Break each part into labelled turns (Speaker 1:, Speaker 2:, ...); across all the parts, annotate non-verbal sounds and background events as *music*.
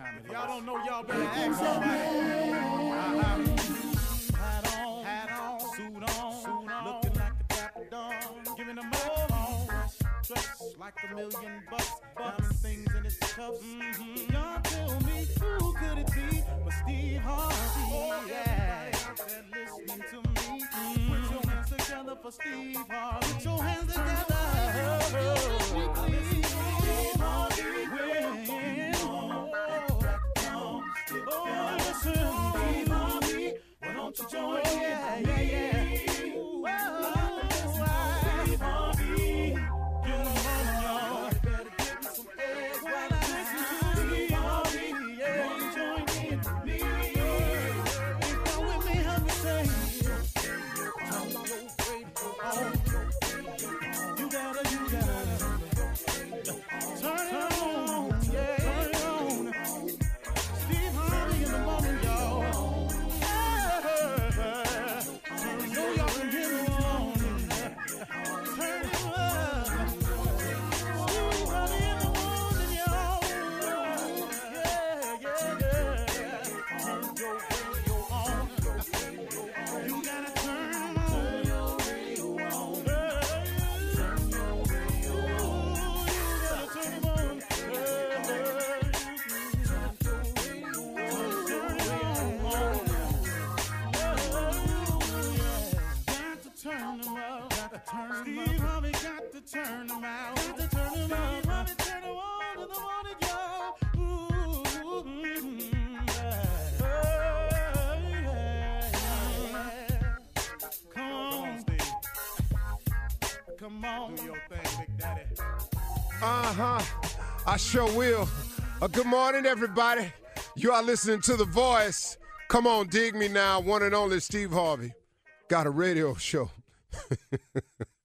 Speaker 1: Time it is. Y'all don't know, y'all better ask somebody. Hat on, hat on, suit on, suit on, looking like a dapper dawn, giving them all on. Dressed like a million bucks, diamond things in his cuffs. Mm-hmm. Y'all tell me who could it be but Steve Harvey? Oh, yeah. Everybody listening to me. Mm-hmm. Put your hands together for Steve Harvey. Put your hands together. Why don't you join me? Turn them out. Got to turn them out. Harvey turn them on in the morning, y'all. Ooh, yeah. Come on, Steve. Come on. Do your thing, Big Daddy.
Speaker 2: Uh huh. I sure will. Uh, good morning, everybody. You are listening to The Voice. Come on, dig me now. One and only Steve Harvey. Got a radio show. *laughs*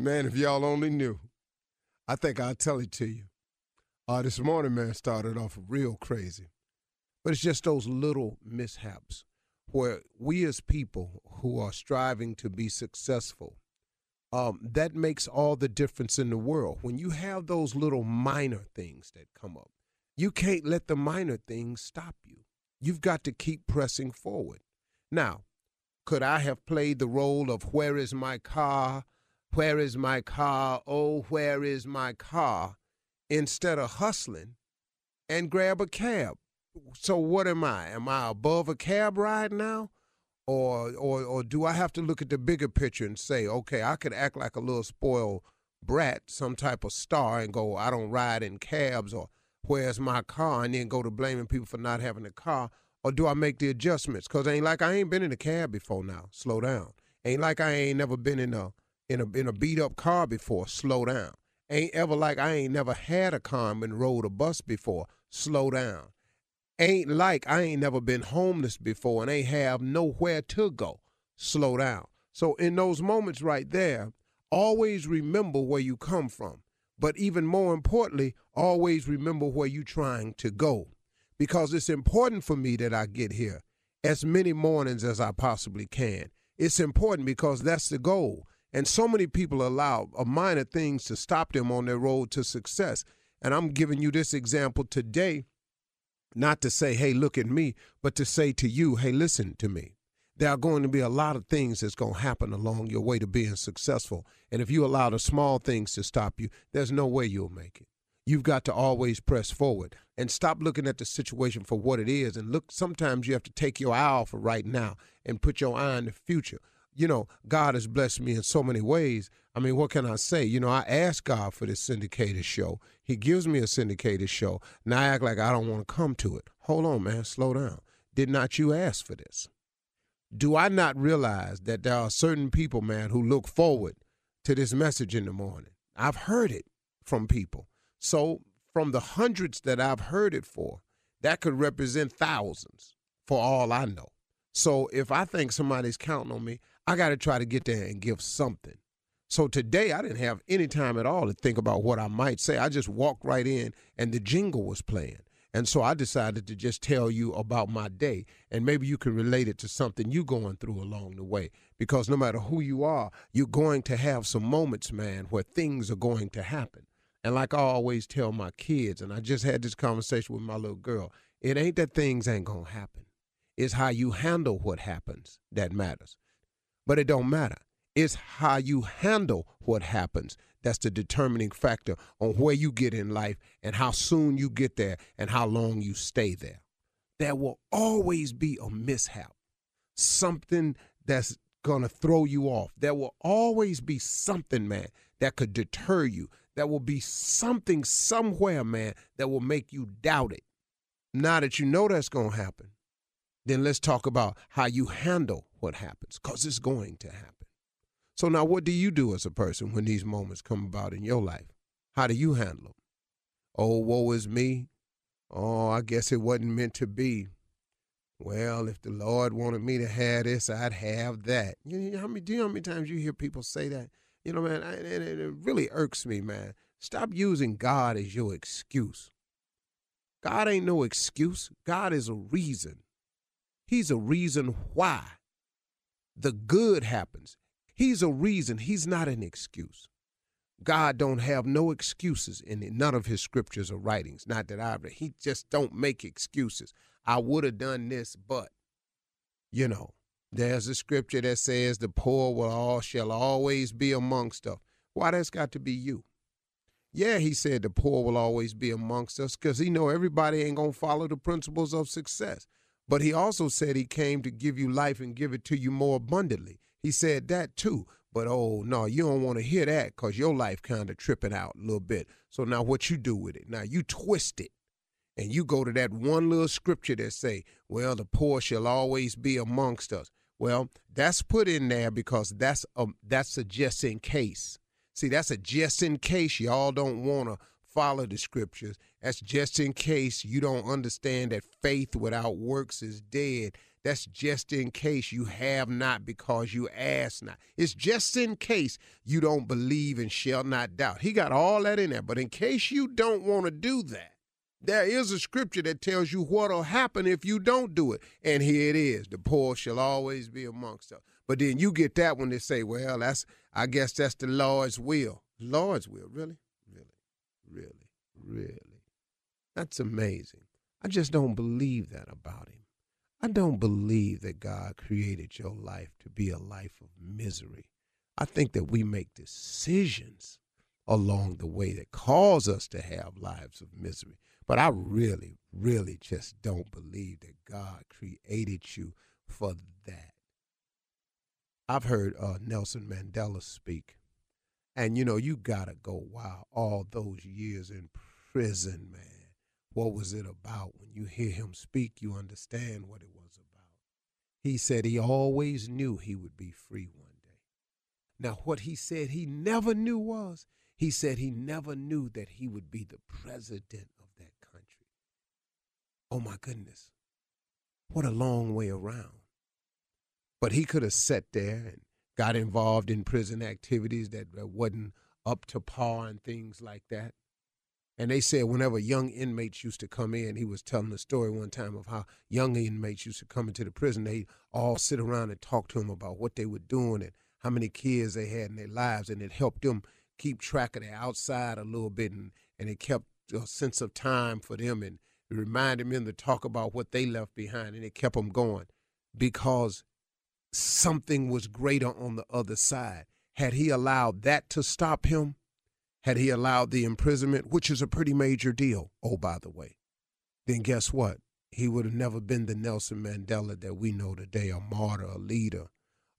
Speaker 2: man, if y'all only knew. I think I'll tell it to you. Uh, this morning, man, started off real crazy. But it's just those little mishaps where we as people who are striving to be successful um, that makes all the difference in the world. When you have those little minor things that come up, you can't let the minor things stop you. You've got to keep pressing forward. Now, could I have played the role of where is my car? Where is my car? Oh, where is my car? Instead of hustling and grab a cab. So what am I? Am I above a cab ride now? or or or do I have to look at the bigger picture and say, okay, I could act like a little spoiled brat, some type of star, and go, I don't ride in cabs, or where's my car, and then go to blaming people for not having a car, or do I make the adjustments? Cause ain't like I ain't been in a cab before. Now, slow down. Ain't like I ain't never been in a in a in a beat up car before. Slow down. Ain't ever like I ain't never had a car and rode a bus before. Slow down ain't like I ain't never been homeless before and ain't have nowhere to go. Slow down. So in those moments right there, always remember where you come from. But even more importantly, always remember where you're trying to go. Because it's important for me that I get here as many mornings as I possibly can. It's important because that's the goal. And so many people allow a minor things to stop them on their road to success. And I'm giving you this example today Not to say, hey, look at me, but to say to you, hey, listen to me. There are going to be a lot of things that's going to happen along your way to being successful. And if you allow the small things to stop you, there's no way you'll make it. You've got to always press forward and stop looking at the situation for what it is. And look, sometimes you have to take your eye off of right now and put your eye on the future. You know, God has blessed me in so many ways. I mean, what can I say? You know, I asked God for this syndicated show. He gives me a syndicated show. Now I act like I don't want to come to it. Hold on, man. Slow down. Did not you ask for this? Do I not realize that there are certain people, man, who look forward to this message in the morning? I've heard it from people. So, from the hundreds that I've heard it for, that could represent thousands for all I know. So, if I think somebody's counting on me, I got to try to get there and give something. So today I didn't have any time at all to think about what I might say. I just walked right in and the jingle was playing. And so I decided to just tell you about my day. And maybe you can relate it to something you're going through along the way. Because no matter who you are, you're going to have some moments, man, where things are going to happen. And like I always tell my kids, and I just had this conversation with my little girl, it ain't that things ain't gonna happen. It's how you handle what happens that matters. But it don't matter. It's how you handle what happens that's the determining factor on where you get in life and how soon you get there and how long you stay there. There will always be a mishap, something that's going to throw you off. There will always be something, man, that could deter you. There will be something somewhere, man, that will make you doubt it. Now that you know that's going to happen, then let's talk about how you handle what happens because it's going to happen. So now, what do you do as a person when these moments come about in your life? How do you handle them? Oh, woe is me. Oh, I guess it wasn't meant to be. Well, if the Lord wanted me to have this, I'd have that. You know how many? Do you know how many times you hear people say that? You know, man, it, it really irks me, man. Stop using God as your excuse. God ain't no excuse. God is a reason. He's a reason why the good happens. He's a reason. He's not an excuse. God don't have no excuses in none of his scriptures or writings. Not that I've read. He just don't make excuses. I would have done this, but you know, there's a scripture that says the poor will all shall always be amongst us. Why that's got to be you? Yeah, he said the poor will always be amongst us because he know everybody ain't gonna follow the principles of success. But he also said he came to give you life and give it to you more abundantly. He said that too. But oh no, you don't want to hear that because your life kind of tripping out a little bit. So now what you do with it? Now you twist it. And you go to that one little scripture that say, well, the poor shall always be amongst us. Well, that's put in there because that's a, that's a just in case. See, that's a just in case y'all don't want to follow the scriptures. That's just in case you don't understand that faith without works is dead. That's just in case you have not because you ask not. It's just in case you don't believe and shall not doubt. He got all that in there. But in case you don't want to do that, there is a scripture that tells you what'll happen if you don't do it. And here it is the poor shall always be amongst us. But then you get that when they say, well, that's I guess that's the Lord's will. Lord's will, really? Really, really. That's amazing. I just don't believe that about him. I don't believe that God created your life to be a life of misery. I think that we make decisions along the way that cause us to have lives of misery. But I really, really just don't believe that God created you for that. I've heard uh, Nelson Mandela speak, and you know, you gotta go, wow, all those years in prison, man what was it about? When you hear him speak, you understand what it was about. He said he always knew he would be free one day. Now, what he said he never knew was he said he never knew that he would be the president of that country. Oh my goodness. What a long way around. But he could have sat there and got involved in prison activities that wasn't up to par and things like that. And they said whenever young inmates used to come in, he was telling a story one time of how young inmates used to come into the prison. They all sit around and talk to him about what they were doing and how many kids they had in their lives, and it helped them keep track of the outside a little bit, and, and it kept a sense of time for them and It reminded men to talk about what they left behind, and it kept them going because something was greater on the other side. Had he allowed that to stop him, had he allowed the imprisonment, which is a pretty major deal, oh, by the way, then guess what? He would have never been the Nelson Mandela that we know today, a martyr, a leader,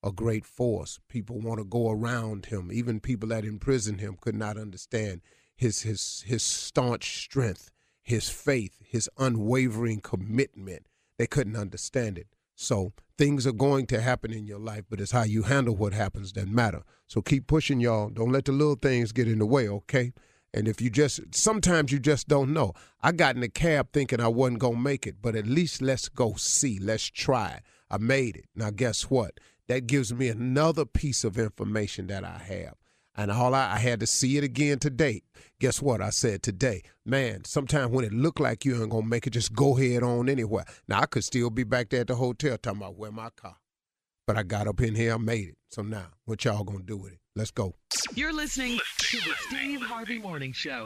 Speaker 2: a great force. People want to go around him. Even people that imprisoned him could not understand his his his staunch strength, his faith, his unwavering commitment. They couldn't understand it. So things are going to happen in your life, but it's how you handle what happens that matter. So keep pushing, y'all. Don't let the little things get in the way, okay? And if you just sometimes you just don't know. I got in the cab thinking I wasn't gonna make it, but at least let's go see. Let's try. I made it. Now guess what? That gives me another piece of information that I have. And all I, I had to see it again today. Guess what? I said today, man, sometimes when it look like you ain't gonna make it, just go head on anywhere. Now I could still be back there at the hotel talking about where my car. But I got up in here, I made it. So now, what y'all gonna do with it? Let's go.
Speaker 3: You're listening to the Steve Harvey Morning Show.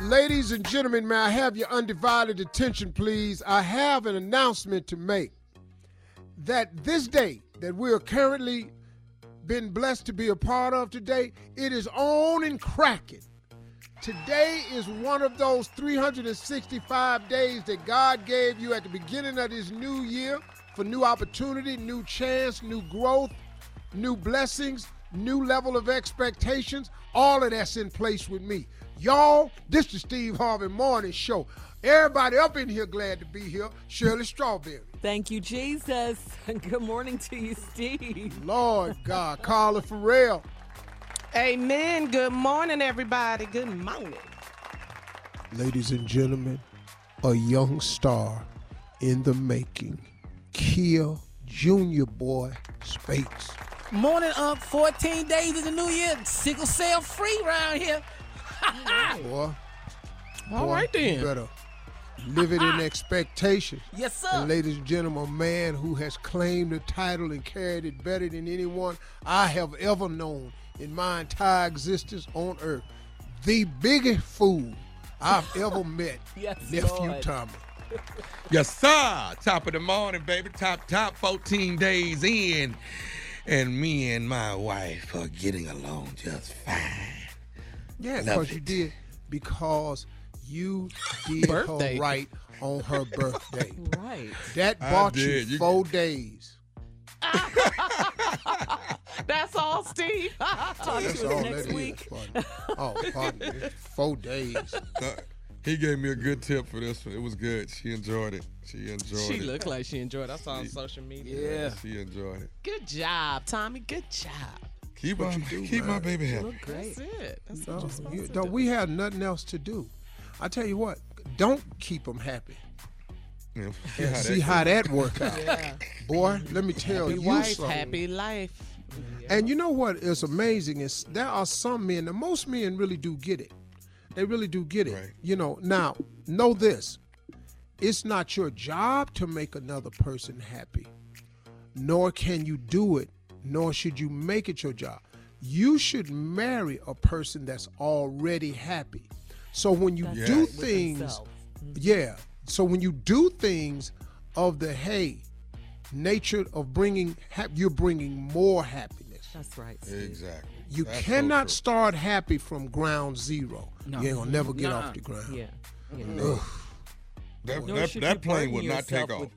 Speaker 2: Ladies and gentlemen, may I have your undivided attention, please? I have an announcement to make that this day that we are currently been blessed to be a part of today, it is on and cracking. Today is one of those 365 days that God gave you at the beginning of this new year for new opportunity, new chance, new growth, new blessings, new level of expectations. All of that's in place with me. Y'all, this is Steve Harvey Morning Show. Everybody up in here glad to be here. Shirley Strawberry.
Speaker 4: Thank you, Jesus. *laughs* Good morning to you, Steve.
Speaker 2: Lord God, Carla Ferrell.
Speaker 5: Amen. Good morning, everybody. Good morning.
Speaker 2: Ladies and gentlemen, a young star in the making. Kia Junior Boy Spates.
Speaker 6: Morning up 14 days of the new year. Sickle cell free around here.
Speaker 2: Boy.
Speaker 5: All
Speaker 2: boy,
Speaker 5: right, then.
Speaker 2: You better live it in ah. expectation.
Speaker 6: Yes, sir.
Speaker 2: And ladies and gentlemen, a man who has claimed the title and carried it better than anyone I have ever known in my entire existence on earth. The biggest fool I've *laughs* ever met,
Speaker 6: Yes,
Speaker 2: Nephew
Speaker 6: Lord.
Speaker 2: Tommy. *laughs*
Speaker 7: Yes, sir. Top of the morning, baby. Top, top 14 days in. And me and my wife are getting along just fine.
Speaker 2: Yeah,
Speaker 7: Love
Speaker 2: because you did because you did
Speaker 6: Birthday.
Speaker 2: her right on her birthday. *laughs*
Speaker 4: Right.
Speaker 2: That bought you
Speaker 7: You-
Speaker 2: four days. *laughs*
Speaker 5: That's all, Steve. *laughs*
Speaker 4: Talk
Speaker 2: That's
Speaker 4: to us
Speaker 2: all
Speaker 4: next
Speaker 2: that is,
Speaker 4: week.
Speaker 2: partner. Oh, pardon me. Four days.
Speaker 7: Uh, he gave me a good tip for this one. It was good. She enjoyed it. She enjoyed
Speaker 6: She
Speaker 7: it.
Speaker 6: She looked like she enjoyed. it. I saw on social media.
Speaker 2: Yeah.
Speaker 7: She enjoyed it.
Speaker 6: Good job, Tommy. Good job.
Speaker 7: Keep,
Speaker 2: what
Speaker 7: my,
Speaker 2: you do,
Speaker 7: keep my baby happy.
Speaker 4: Look great.
Speaker 6: That's it. That's
Speaker 2: No,
Speaker 6: what you're
Speaker 2: you-
Speaker 6: supposed to
Speaker 2: no,
Speaker 6: do.
Speaker 2: we had nothing else to do. I tell you what, don't keep them happy.
Speaker 7: Yeah,
Speaker 2: And
Speaker 7: that
Speaker 2: see
Speaker 7: goes.
Speaker 2: how that work out.
Speaker 6: Yeah.
Speaker 2: Boy, let me tell
Speaker 6: Happy
Speaker 2: you
Speaker 6: wife,
Speaker 2: something.
Speaker 6: happy life.
Speaker 2: And you know what is amazing is there are some men, and most men really do get it. They really do get it.
Speaker 7: Right.
Speaker 2: You know, now know this: it's not your job to make another person happy, nor can you do it, nor should you make it your job. You should marry a person that's already happy. So when you
Speaker 7: That's
Speaker 2: do
Speaker 7: right.
Speaker 4: With
Speaker 2: things,
Speaker 4: themselves.
Speaker 2: yeah. So when you do things of the hey nature of bringing, hap- you're bringing more happiness.
Speaker 4: That's right. Steve.
Speaker 7: Exactly.
Speaker 2: You
Speaker 7: That's
Speaker 2: cannot
Speaker 7: true.
Speaker 2: start happy from ground zero.
Speaker 6: No.
Speaker 2: You ain't gonna never get
Speaker 6: Nuh-uh.
Speaker 2: off the ground.
Speaker 4: Yeah. yeah.
Speaker 2: Ugh.
Speaker 7: That, that, that plane
Speaker 4: burden
Speaker 7: would not take off.
Speaker 4: With,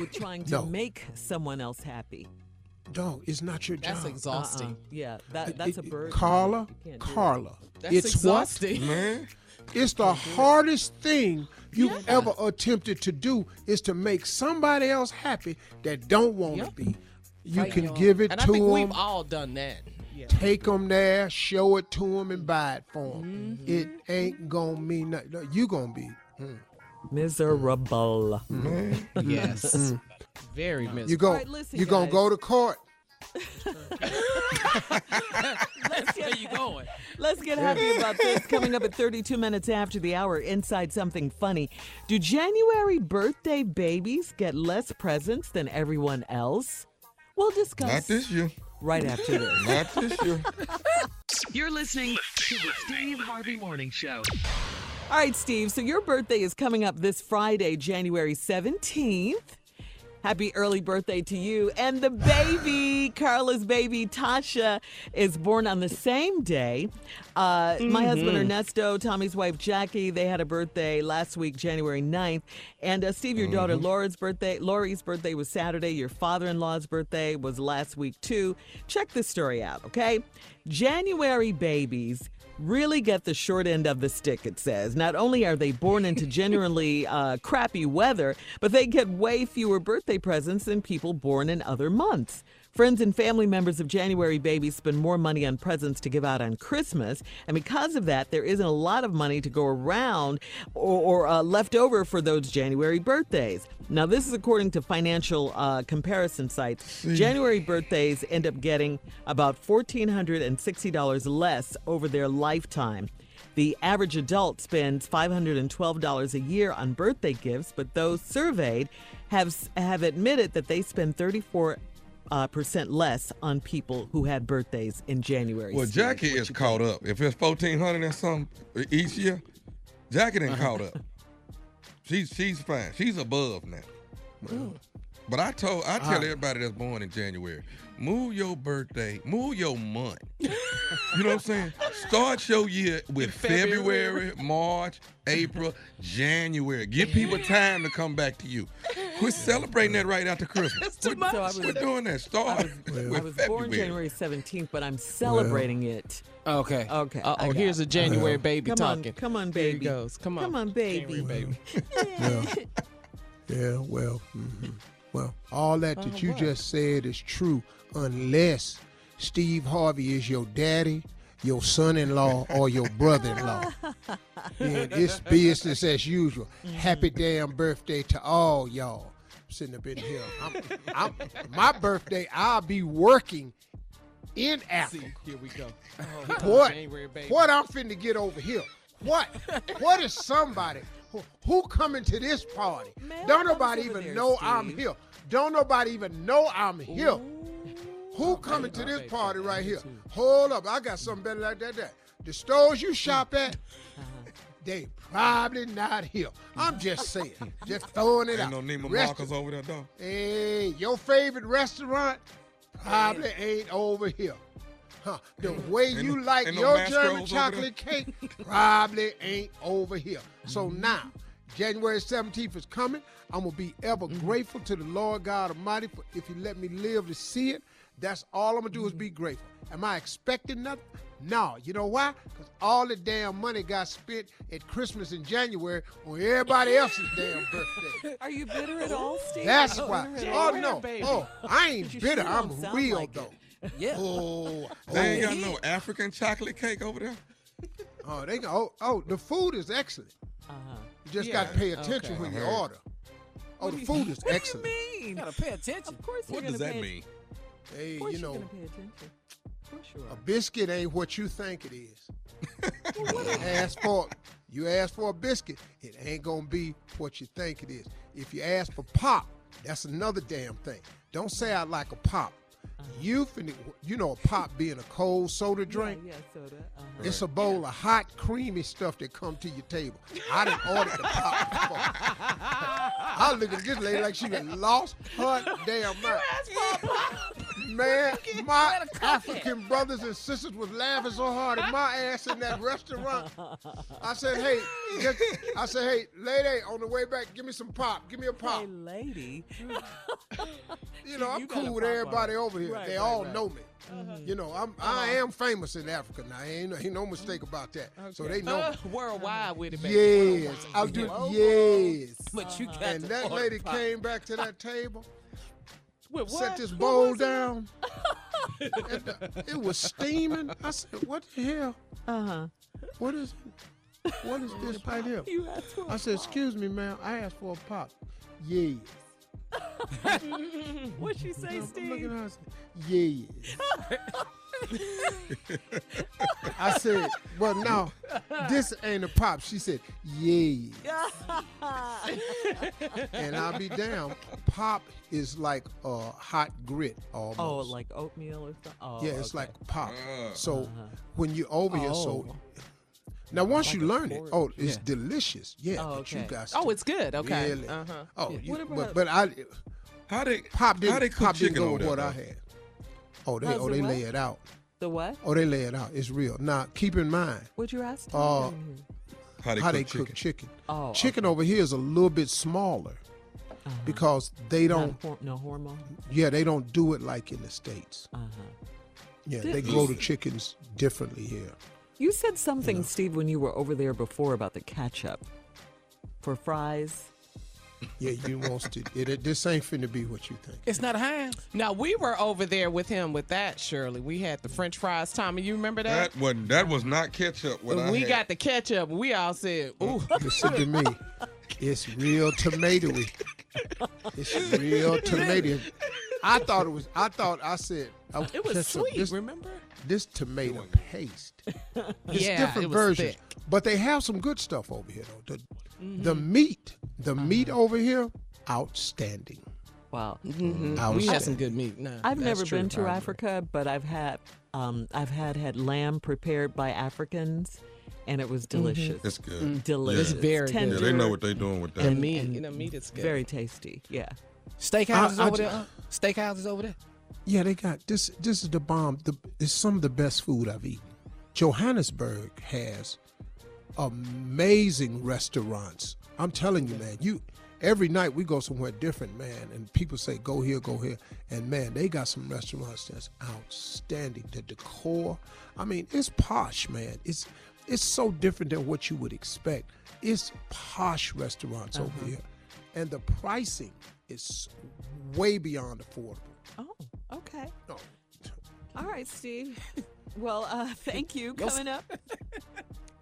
Speaker 4: with trying *laughs* to
Speaker 2: No.
Speaker 4: make someone else happy.
Speaker 2: No, it's not your
Speaker 6: That's
Speaker 2: job.
Speaker 6: That's exhausting.
Speaker 4: Uh-uh. Yeah, that, that's a
Speaker 2: It- it-
Speaker 4: burden.
Speaker 2: Carla,
Speaker 4: You can't do it.
Speaker 2: Carla.
Speaker 6: That's
Speaker 2: it's
Speaker 6: exhausting.
Speaker 7: Man. *laughs*
Speaker 2: It's the hardest thing you've ever attempted to do is to make somebody else happy that don't want to
Speaker 6: Yep.
Speaker 2: be. You
Speaker 6: Fight
Speaker 2: can
Speaker 6: your-
Speaker 2: give it
Speaker 6: and
Speaker 2: to
Speaker 6: I think
Speaker 2: them.
Speaker 6: we've all done that. Yeah.
Speaker 2: take them there, show it to them, and buy it for them.
Speaker 6: Mm-hmm.
Speaker 2: It ain't gonna mean nothing. No, You gonna be.
Speaker 4: Miserable.
Speaker 6: Yes. Very miserable.
Speaker 2: You go.
Speaker 4: right, listen,
Speaker 2: you gonna go to court.
Speaker 4: Let's
Speaker 6: Where
Speaker 4: get,
Speaker 6: you going?
Speaker 4: let's get happy about this. Coming up at 32 minutes after the hour, inside something funny. Do January birthday babies get less presents than everyone else? We'll discuss
Speaker 7: not this year.
Speaker 4: right after this. *laughs*
Speaker 7: Not this year.
Speaker 3: You're listening to the Steve Harvey Morning Show.
Speaker 4: All right, Steve. So your birthday is coming up this Friday, January 17th. Happy early birthday to you. And the baby, Carla's baby, Tasha, is born on the same day. Uh, My husband Ernesto, Tommy's wife Jackie, they had a birthday last week, January 9th. And uh, Steve, your daughter Laura's birthday, Lori's birthday was Saturday. Your father-in-law's birthday was last week too. Check this story out, okay? January babies really get the short end of the stick, it says. Not only are they born into *laughs* generally uh, crappy weather, but they get way fewer birthday presents than people born in other months. Friends and family members of January babies spend more money on presents to give out on Christmas, and because of that, there isn't a lot of money to go around or, or uh, left over for those January birthdays. Now, this is according to financial uh, comparison sites. January birthdays end up getting about $1,460 less over their lifetime. The average adult spends $512 a year on birthday gifts, but those surveyed have have admitted that they spend 34 uh, percent less on people who had birthdays in January.
Speaker 7: Well,
Speaker 4: Steve.
Speaker 7: Jackie is caught up. If it's fourteen hundred and something each year, Jackie done
Speaker 4: Uh-huh.
Speaker 7: caught up. *laughs* She's she's fine. She's above now. But I told I tell everybody that's born in January, move your birthday, move your month. *laughs* you know what I'm saying? Start your year with February, March, April, January. Give *laughs* people time to come back to you. Quit celebrating that right after Christmas.
Speaker 6: too
Speaker 7: Quit-
Speaker 6: much.
Speaker 4: So I was-
Speaker 7: Quit doing that. Start
Speaker 4: I *laughs*
Speaker 7: with
Speaker 4: was
Speaker 7: February.
Speaker 4: born January 17th, but I'm celebrating it.
Speaker 6: Okay.
Speaker 4: Okay,
Speaker 6: Uh oh, here's
Speaker 4: it.
Speaker 6: a January baby
Speaker 4: Come
Speaker 6: talking.
Speaker 4: on, come on,
Speaker 6: Here he
Speaker 4: baby.
Speaker 6: goes. Come on.
Speaker 4: Come on, baby.
Speaker 6: January baby.
Speaker 2: Yeah. yeah. Well. mhm. Well, all that
Speaker 6: Uh,
Speaker 2: that you just said is true, unless Steve Harvey is your daddy, your son-in-law, or your *laughs* brother-in-law. then it's business as usual. Happy damn birthday to all y'all sitting up in here. I'm, I'm, my birthday, I'll be working in Africa.
Speaker 6: See, here we go. *laughs*
Speaker 2: What?
Speaker 6: January.
Speaker 2: What I'm finna get over here? What? what is somebody who, who coming to this party?
Speaker 4: Man,
Speaker 2: Don't nobody even
Speaker 4: there,
Speaker 2: know I'm here. Don't nobody even know I'm here. Who coming to this party right here?
Speaker 6: too.
Speaker 2: Hold up, I got something better like that. That The stores you shop at, *laughs* they probably not here. I'm just saying, just throwing it
Speaker 7: Ain't
Speaker 2: out.
Speaker 7: no Neiman
Speaker 2: Rest-
Speaker 7: Marcus over there, though.
Speaker 2: Hey, your favorite restaurant probably ain't over here. Huh. The way you
Speaker 7: no-
Speaker 2: like
Speaker 7: ain't no
Speaker 2: your
Speaker 7: Mastro's
Speaker 2: German chocolate cake probably ain't over here. So now, January 17th is coming. I'm going to be ever grateful to the Lord God Almighty for if He let me live to see it. That's all I'm going to do is be grateful. Am I expecting nothing? No. You know why? Because all the damn money got spent at Christmas in January on everybody else's *laughs* damn birthday.
Speaker 4: Are you bitter at all, Steve?
Speaker 2: That's
Speaker 4: Oh,
Speaker 2: why.
Speaker 4: bitter
Speaker 2: Oh no.
Speaker 5: baby.
Speaker 2: Oh, I ain't bitter. I'm real
Speaker 4: like it.
Speaker 2: Though.
Speaker 6: Yeah.
Speaker 2: Oh,
Speaker 7: They ain't got no African chocolate cake over there.
Speaker 2: oh, they go. Oh, oh, the food is excellent.
Speaker 4: Uh-huh.
Speaker 2: You just
Speaker 5: Yeah,
Speaker 2: got to pay attention
Speaker 5: okay.
Speaker 2: when you
Speaker 7: I heard.
Speaker 2: order. Oh, the food is excellent.
Speaker 4: What
Speaker 2: excellent.
Speaker 4: do you *laughs* mean?
Speaker 6: You gotta pay attention.
Speaker 4: Of course
Speaker 7: What
Speaker 4: you're
Speaker 7: does
Speaker 4: gonna
Speaker 7: that
Speaker 4: pay,
Speaker 7: mean?
Speaker 2: Hey,
Speaker 4: Of course
Speaker 2: you
Speaker 4: you're
Speaker 2: know,
Speaker 4: gonna pay attention. Of course you
Speaker 2: a
Speaker 4: are.
Speaker 2: biscuit ain't what you think it is. *laughs* you ask for you ask for a biscuit, it ain't gonna be what you think it is. If you ask for pop, that's another damn thing. Don't say I like a pop. You finna, you know, a pop being a cold soda drink.
Speaker 4: Yeah, yeah soda. Uh-huh.
Speaker 2: It's a bowl of hot, creamy stuff that come to your table. I didn't order the pop before. I look at this lady like she lost her *laughs* damn mind. Man, *laughs* my African brothers and sisters was laughing so hard at my ass in that restaurant. I said, hey, just, I said, hey, lady, on the way back, give me some pop. Give me a pop.
Speaker 4: Hey, lady. *laughs*
Speaker 2: You know, I'm
Speaker 4: You
Speaker 2: cool with everybody
Speaker 4: on.
Speaker 2: over here.
Speaker 4: Right,
Speaker 2: they
Speaker 4: right,
Speaker 2: all
Speaker 4: right.
Speaker 2: know me. You know, I'm I am famous in Africa now. Ain't, ain't no mistake about that. So they know.
Speaker 5: Uh, *laughs* worldwide with it, baby.
Speaker 2: Yes, I'll do
Speaker 4: Global.
Speaker 2: yes.
Speaker 6: But you got
Speaker 2: And that lady
Speaker 6: pop.
Speaker 2: came back to that table,
Speaker 5: With
Speaker 2: set this bowl
Speaker 5: was
Speaker 2: down. *laughs* and the- it was steaming. I said, "What the hell?
Speaker 4: Uh-huh.
Speaker 2: What is? What is this right here?"
Speaker 4: You asked for
Speaker 2: I said, "Excuse me, ma'am. I asked for a pop." Yeah. *laughs*
Speaker 4: What'd she say,
Speaker 2: I'm looking
Speaker 4: Steve?
Speaker 2: at her. I said, Yes. *laughs* *laughs* I said, well, no, this ain't a pop. She said, yes. and I'll be down. Pop is like a hot grit almost.
Speaker 4: Oh, like oatmeal or something? Oh,
Speaker 2: yeah, it's
Speaker 4: okay.
Speaker 2: like pop.
Speaker 7: Ah.
Speaker 2: So when you're over here, so
Speaker 4: Oh.
Speaker 2: now once you
Speaker 4: Like a
Speaker 2: learn it, oh, it's
Speaker 6: Yeah.
Speaker 2: delicious. Yeah,
Speaker 4: Oh,
Speaker 2: but you
Speaker 4: okay.
Speaker 2: got.
Speaker 5: Oh, it's good. Okay.
Speaker 2: Really.
Speaker 5: Uh-huh.
Speaker 2: Oh, you,
Speaker 4: What
Speaker 2: but
Speaker 4: about-
Speaker 2: but I
Speaker 7: How they
Speaker 2: pop
Speaker 7: how
Speaker 2: didn't
Speaker 7: they cook
Speaker 2: pop didn't go with what I had. Oh, they
Speaker 4: How's
Speaker 2: oh
Speaker 4: the
Speaker 2: they
Speaker 4: what?
Speaker 2: lay it out.
Speaker 4: The what?
Speaker 2: Oh, they lay it out. It's real. Now, keep in mind
Speaker 4: What'd you ask?
Speaker 2: Uh,
Speaker 7: How they
Speaker 2: how
Speaker 7: cook
Speaker 2: they
Speaker 7: chicken?
Speaker 2: cook chicken.
Speaker 4: oh,
Speaker 2: Chicken over here is a little bit smaller
Speaker 4: uh-huh.
Speaker 2: because they don't.
Speaker 4: Not no hormone.
Speaker 2: Yeah, they don't do it like in the states.
Speaker 4: Uh-huh.
Speaker 2: Yeah,
Speaker 4: Did-
Speaker 2: they grow the chickens differently here.
Speaker 4: You said something, Steve, when you were over there before about the ketchup for fries.
Speaker 2: Yeah, you wants to. It, it- this ain't finna be what you think.
Speaker 6: It's not Heinz.
Speaker 5: Now we were over there with him with that, Shirley. We had the French fries, Tommy. You remember that?
Speaker 7: That wasn't that was not ketchup. What I
Speaker 5: we
Speaker 7: had.
Speaker 5: got the ketchup. We all said, "Ooh,
Speaker 2: Listen to me. It's real tomatoey. It's real tomato. I thought it was. I thought I said. I,
Speaker 5: it was
Speaker 2: ketchup,
Speaker 5: sweet."
Speaker 2: This,
Speaker 5: remember?
Speaker 2: this tomato paste. *laughs* It's
Speaker 5: Yeah,
Speaker 2: different
Speaker 5: it
Speaker 2: versions,
Speaker 5: thick.
Speaker 2: but they have some good stuff over here though. The,
Speaker 5: Mm-hmm.
Speaker 2: the meat, the
Speaker 5: Uh-huh.
Speaker 2: meat over here, outstanding.
Speaker 4: Wow.
Speaker 5: Mm-hmm. We
Speaker 2: Outstanding.
Speaker 5: had some good meat. No,
Speaker 4: I've never
Speaker 5: true.
Speaker 4: been to
Speaker 2: I agree.
Speaker 4: Africa, but I've had um, I've had had lamb prepared by Africans, and it was delicious.
Speaker 7: It's good.
Speaker 4: Delicious.
Speaker 7: Yeah.
Speaker 5: It's very good.
Speaker 7: Yeah, they know what they're doing with
Speaker 5: The
Speaker 7: that.
Speaker 5: meat,
Speaker 4: and
Speaker 5: you know, meat is good.
Speaker 4: Very tasty. Yeah.
Speaker 6: Steakhouses
Speaker 2: I- I
Speaker 6: over
Speaker 2: ju-
Speaker 6: there. uh, Steakhouses over there.
Speaker 2: Yeah, they got this. This is the bomb. The, it's some of the best food I've eaten. Johannesburg has amazing restaurants. I'm telling you, man. You every night we go somewhere different, man, and people say go here, go here, and man, they got some restaurants that's outstanding. The decor, I mean, it's posh, man. It's it's so different than what you would expect. It's posh restaurants over uh-huh. here, and the pricing is way beyond affordable.
Speaker 4: Oh, okay.
Speaker 2: No,
Speaker 4: All right, Steve. *laughs* Well, uh, *laughs* thank you. Coming up,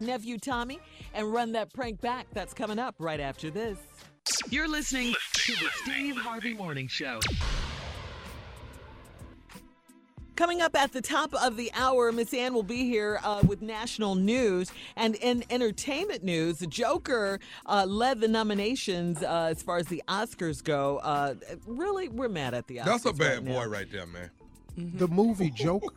Speaker 4: nephew Tommy, and run that prank back. That's coming up right after this.
Speaker 3: You're listening to the Steve Harvey Morning Show.
Speaker 4: Coming up at the top of the hour, Miss Ann will be here uh, with national news. And in entertainment news, the Joker uh, led the nominations uh, as far as the Oscars go. Uh, really, we're mad at the Oscars.
Speaker 7: That's a
Speaker 4: right
Speaker 7: bad
Speaker 4: now.
Speaker 7: boy right there, man.
Speaker 2: the movie Joker.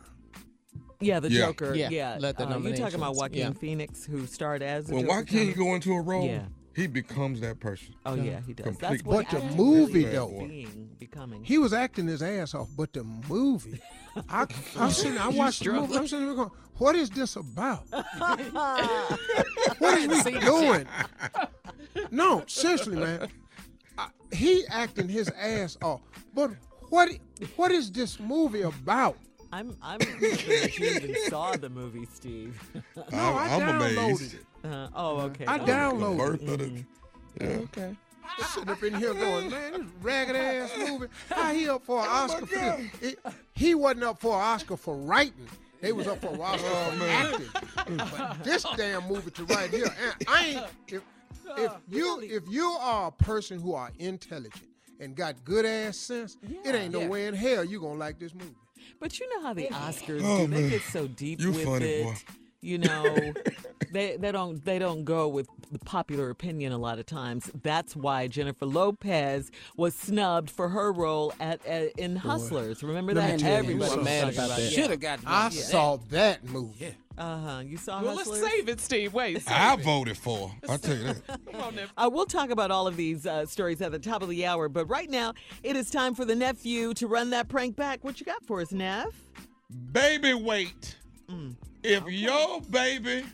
Speaker 4: Yeah, the
Speaker 7: Yeah.
Speaker 4: Joker.
Speaker 6: Yeah,
Speaker 4: Yeah,
Speaker 6: let the
Speaker 4: uh, you talking about
Speaker 6: nominations,
Speaker 4: Joaquin
Speaker 6: yeah.
Speaker 4: Phoenix, who starred as the
Speaker 7: When
Speaker 4: Joker
Speaker 7: Joaquin
Speaker 4: kinda?
Speaker 7: go into a role,
Speaker 4: Yeah.
Speaker 7: he becomes that person.
Speaker 4: Oh yeah, he does. That's what
Speaker 2: But the
Speaker 4: acting
Speaker 2: movie,
Speaker 4: is
Speaker 2: though,
Speaker 4: being, becoming.
Speaker 2: He was acting his ass off, but the movie, I, *laughs* I'm sitting, I watched the movie. I'm sitting there going, "What is this about? *laughs* what is we doing?" No, seriously, man. I, he acting his ass off, but what what is this movie about?
Speaker 4: I'm I'm impressed that you even saw the movie, Steve. *laughs*
Speaker 2: No,
Speaker 7: I'm,
Speaker 2: I
Speaker 7: I'm
Speaker 2: downloaded
Speaker 7: amazed.
Speaker 2: it.
Speaker 4: Uh, oh, okay.
Speaker 2: I
Speaker 4: Oh,
Speaker 7: The
Speaker 2: downloaded
Speaker 7: birth
Speaker 2: it.
Speaker 7: of the. Yeah.
Speaker 4: Okay.
Speaker 2: I'm sitting up in here going, man, this ragged ass movie. How he up for an Oscar for? It- he wasn't up for an Oscar for writing. They was up for an Oscar for acting. But this damn movie to right here, and I ain't. If, if *laughs* you if you are a person who are intelligent and got good ass sense, it ain't no
Speaker 6: Yeah.
Speaker 2: way in hell you gonna like this movie.
Speaker 4: But you know how the *laughs* Oscars
Speaker 7: Oh,
Speaker 4: do. They get so deep
Speaker 7: You
Speaker 4: with
Speaker 7: funny,
Speaker 4: it.
Speaker 7: boy.
Speaker 4: You know, *laughs* they they don't they don't go with the popular opinion a lot of times. That's why Jennifer Lopez was snubbed for her role at, at in Hustlers. Remember
Speaker 2: Let
Speaker 4: that?
Speaker 2: tell
Speaker 4: Everybody
Speaker 2: something.
Speaker 4: was
Speaker 6: mad about
Speaker 4: about
Speaker 6: that. Should have got.
Speaker 2: I
Speaker 6: yeah.
Speaker 2: saw that movie.
Speaker 4: Uh huh. You saw
Speaker 5: Well, let's save it, Steve. Wait. save
Speaker 7: I
Speaker 5: it.
Speaker 7: voted for. her. I'll tell you that. *laughs*
Speaker 5: Come on, now.
Speaker 4: Uh, we'll talk about all of these uh, stories at the top of the hour, but right now it is time for the nephew to run that prank back. What you got for us, Nev?
Speaker 7: baby weight.
Speaker 4: Mm.
Speaker 7: If your baby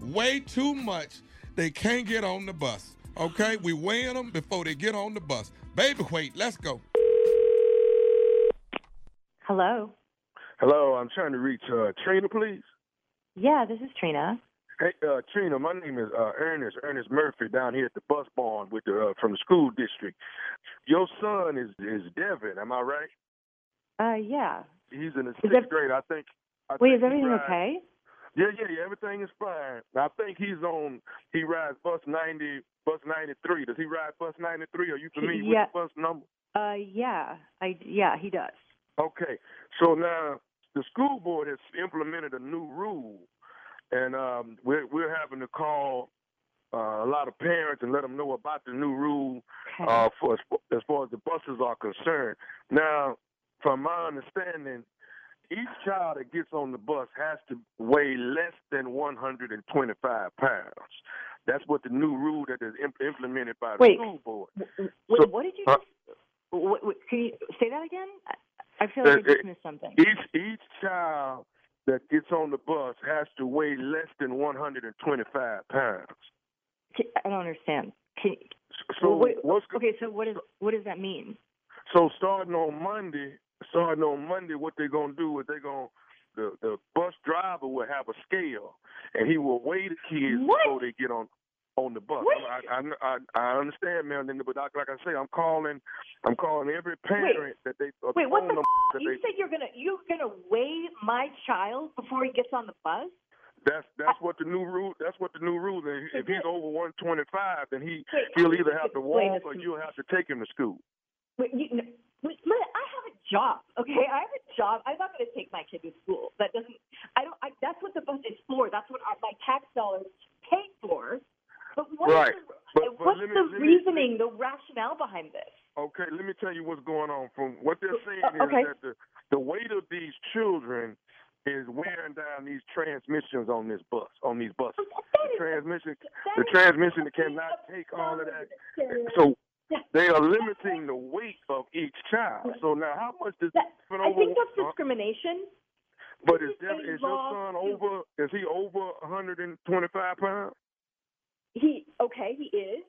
Speaker 7: weigh too much, they can't get on the bus. Okay, we weighing them before they get on the bus. Baby weight, let's go.
Speaker 8: Hello.
Speaker 9: Hello, I'm trying to reach uh, Trina, please.
Speaker 8: Yeah, this is Trina.
Speaker 9: Hey, uh, Trina, my name is uh, Ernest Ernest Murphy down here at the bus barn with the uh, from the school district. Your son is is Devin, am I right?
Speaker 8: Uh, yeah.
Speaker 9: He's in the sixth
Speaker 8: ev-
Speaker 9: grade, I think. I
Speaker 8: Wait,
Speaker 9: think
Speaker 8: is everything
Speaker 9: rides-
Speaker 8: okay?
Speaker 9: Yeah, yeah, yeah. Everything is fine. I think he's on. He rides bus ninety, bus ninety three. Does he ride bus ninety three? Are you familiar
Speaker 8: Yeah.
Speaker 9: with the bus number?
Speaker 8: Uh, yeah. I yeah, he does.
Speaker 9: Okay, so now the school board has implemented a new rule, and um, we're we're having to call uh, a lot of parents and let them know about the new rule uh, for as, far as the buses are concerned. Now, from my understanding, each child that gets on the bus has to weigh less than 125 pounds. That's what the new rule that is imp- implemented by the
Speaker 8: Wait.
Speaker 9: school board.
Speaker 8: Wait,
Speaker 9: So-
Speaker 8: what did you
Speaker 9: uh?
Speaker 8: Wait, wait, can you say that again? I, I feel like I
Speaker 9: Uh,
Speaker 8: just
Speaker 9: uh,
Speaker 8: missed something.
Speaker 9: Each each child that gets on the bus has to weigh less than 125 pounds.
Speaker 8: I don't understand. Can,
Speaker 9: So
Speaker 8: well, wait,
Speaker 9: what's
Speaker 8: okay, so what is what does that mean?
Speaker 9: so starting on Monday, starting on Monday, what they're gonna do is they're gonna the the bus driver will have a scale and he will weigh the kids
Speaker 8: What?
Speaker 9: before they get on on the bus. I, I I I understand, man, but like, like I say, I'm calling I'm calling every parent that they
Speaker 8: Wait, what the? F- you
Speaker 9: they,
Speaker 8: said you're gonna you're gonna weigh my child before he gets on the bus?
Speaker 9: That's that's what the new rule. That's what the new rule is. If he's over one twenty five, then he
Speaker 8: Wait,
Speaker 9: he'll either have to walk or you'll have to take him to school.
Speaker 8: Wait, you, no, wait, I have a job. Okay, I have a job. I'm not going to take my kid to school. That doesn't. I don't. I, that's what the bus is for. That's what our, my tax dollars pay for. But what
Speaker 9: Right.
Speaker 8: the,
Speaker 9: But- but
Speaker 8: what's
Speaker 9: me-
Speaker 8: the
Speaker 9: let me-
Speaker 8: reasoning, the rationale behind this?
Speaker 9: Okay, let me tell you what's going on. From what they're saying
Speaker 8: Uh, okay.
Speaker 9: is that the the weight of these children is wearing down these transmissions on this bus on these buses.
Speaker 8: That
Speaker 9: The transmission the transmission cannot take all of that. So they are limiting the weight of each child. So now how much does
Speaker 8: That- I think that's
Speaker 9: uh,
Speaker 8: discrimination.
Speaker 9: But is
Speaker 8: a
Speaker 9: is your son over? Is he over 125 pounds?
Speaker 8: He okay, he is.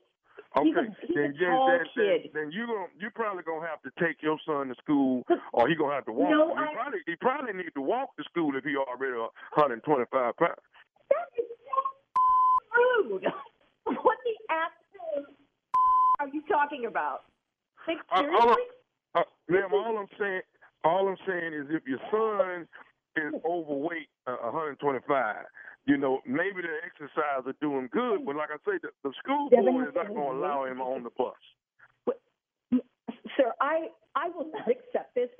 Speaker 8: He's
Speaker 9: Okay,
Speaker 8: he's a
Speaker 9: then, then, then, then, then you gon' you probably gonna have to take your son to school, or he gonna have to walk.
Speaker 8: No,
Speaker 9: he
Speaker 8: I-
Speaker 9: probably he probably need to walk to school if he already 125 pounds.
Speaker 8: That is so rude. *laughs* What the absolute are you talking about? Like
Speaker 9: Uh,
Speaker 8: seriously?
Speaker 9: all, I'm- uh, ma'am, all I'm saying, all I'm saying is if your son is overweight, uh, 125. You know, maybe the exercise are doing good, but like I say, the, the school board is not going to allow him on the bus.
Speaker 8: Sir, I I will not *laughs* accept this.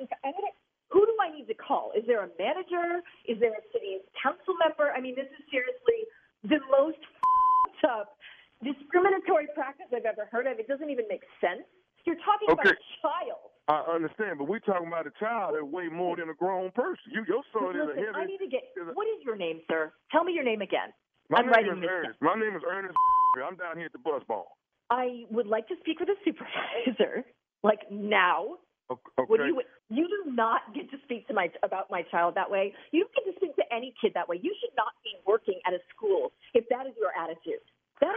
Speaker 8: Who do I need to call? Is there a manager? Is there a city council member? I mean, this is seriously the most *laughs* up discriminatory practice I've ever heard of. It doesn't even make sense. You're talking about a child.
Speaker 9: I understand, but we're talking about a child that weigh more than a grown person. You, your son is a
Speaker 8: Listen, I need to get.
Speaker 9: is a-
Speaker 8: What is your name, sir? Tell me your name again.
Speaker 9: my
Speaker 8: I'm
Speaker 9: name
Speaker 8: writing
Speaker 9: is
Speaker 8: this
Speaker 9: Ernest. My name is Ernest. I'm down here at the bus barn.
Speaker 8: I would like to speak with a supervisor, like now.
Speaker 9: Okay.
Speaker 8: Would you? You do not get to speak to my about my child that way. You don't get to speak to any kid that way. You should not be working at a school if that is your attitude.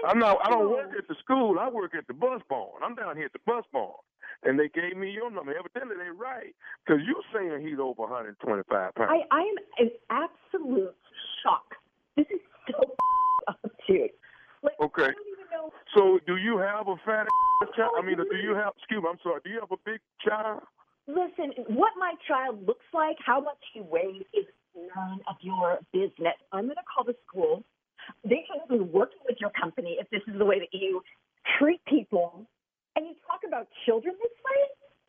Speaker 9: I'm not. I don't work at the school. I work at the bus barn. I'm down here at the bus barn, and they gave me your number. Evidently, they right because you saying he's over 125 pounds.
Speaker 8: I, I am in absolute shock. This is so *laughs* up, dude. Like,
Speaker 9: Okay.
Speaker 8: I don't even know.
Speaker 9: So, do you have a fat *laughs* child? I mean, do you have? Excuse me. I'm sorry. Do you have a big child?
Speaker 8: Listen, what my child looks like, how much he weighs, is none of your business. I'm going to call the school. They shouldn't be working with your company if this is the way that you treat people. And you talk about children this way?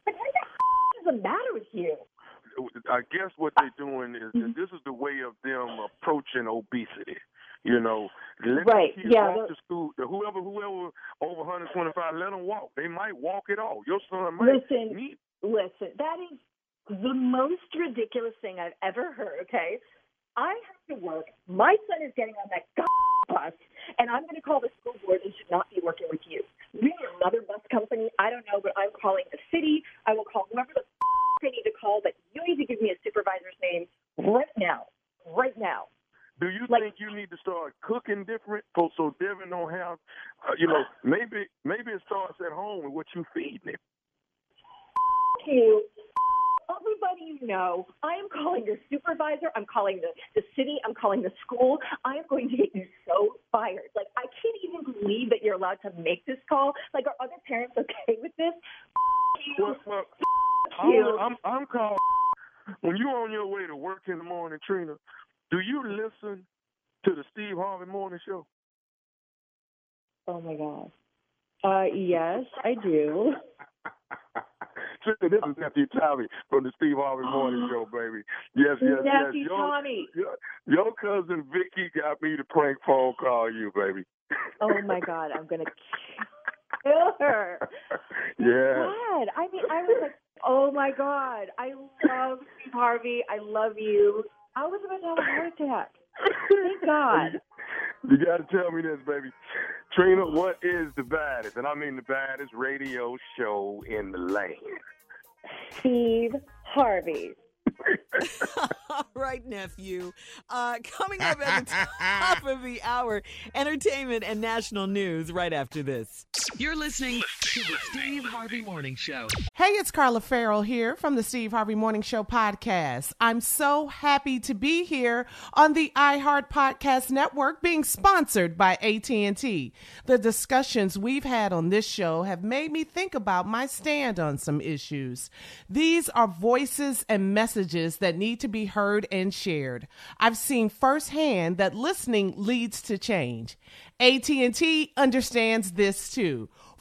Speaker 8: Like, what the f- is the matter with you?
Speaker 9: I guess what they're doing is
Speaker 8: Mm-hmm.
Speaker 9: this is the way of them approaching obesity. You know, let
Speaker 8: Right,
Speaker 9: the kids
Speaker 8: yeah,
Speaker 9: walk to school. Whoever, whoever over 125, let them walk. They might walk it all. Your son might
Speaker 8: Listen,
Speaker 9: need.
Speaker 8: listen, that is the most ridiculous thing I've ever heard, okay? I have to work. My son is getting on that bus, and I'm going to call the school board and should not be working with you. We are another bus company. I don't know, but I'm calling the city. I will call whoever the I need to call, but you need to give me a supervisor's name right now. Right now.
Speaker 9: Do you
Speaker 8: Like-
Speaker 9: think you need to start cooking different so, so Devin don't have, uh, you know, maybe maybe it starts at home with what you feed him.
Speaker 8: you. Everybody you know, I am calling your supervisor. I'm calling the, the city. I'm calling the school. I am going to get you so fired. Like, I can't even believe that you're allowed to make this call. Like, are other parents okay with this? you.
Speaker 9: Well, well,
Speaker 8: you.
Speaker 9: I'm, I'm I'm calling. When you're on your way to work in the morning, Trina, do you listen to the Steve Harvey Morning Show?
Speaker 8: Oh, my God. Uh, yes, I do. *laughs*
Speaker 9: This is nephew Tommy from the Steve Harvey Morning uh-huh. Show, baby. Yes, yes, yes.
Speaker 8: Nephew
Speaker 9: Your,
Speaker 8: Tommy.
Speaker 9: your, your cousin Vicky got me to prank phone call you, baby.
Speaker 8: Oh, my God. I'm going to kill her. *laughs*
Speaker 9: yeah.
Speaker 8: God, I mean, I was like, oh my God, I love Steve Harvey. I love you. I was about to have a heart attack. Thank God.
Speaker 9: You got to tell me this, baby. Trina, what is the baddest, and I mean the baddest radio show in the land?
Speaker 8: Steve Harvey.
Speaker 4: All right, nephew. Uh, coming up at the top of the hour, entertainment and national news right after this.
Speaker 3: You're listening to the Steve Harvey Morning Show.
Speaker 5: Hey, it's Carla Ferrell here from the Steve Harvey Morning Show podcast. I'm so happy to be here on the iHeart Podcast Network being sponsored by AT&T. The discussions we've had on this show have made me think about my stand on some issues. These are voices and messages that need to be heard and shared. I've seen firsthand that listening leads to change. AT&T understands this too.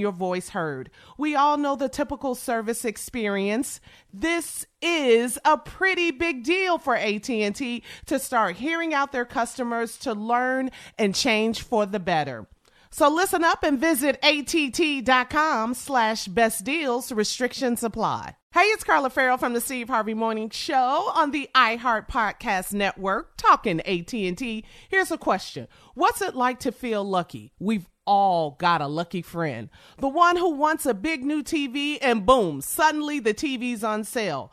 Speaker 5: your voice heard. We all know the typical service experience. This is a pretty big deal for AT&T to start hearing out their customers to learn and change for the better. So listen up and visit att.com slash best deals. Restrictions apply. Hey, it's Carla Ferrell from the Steve Harvey Morning Show on the iHeart Podcast Network, talking AT&T. Here's a question. What's it like to feel lucky? We've all got a lucky friend. The one who wants a big new TV and boom, suddenly the TV's on sale.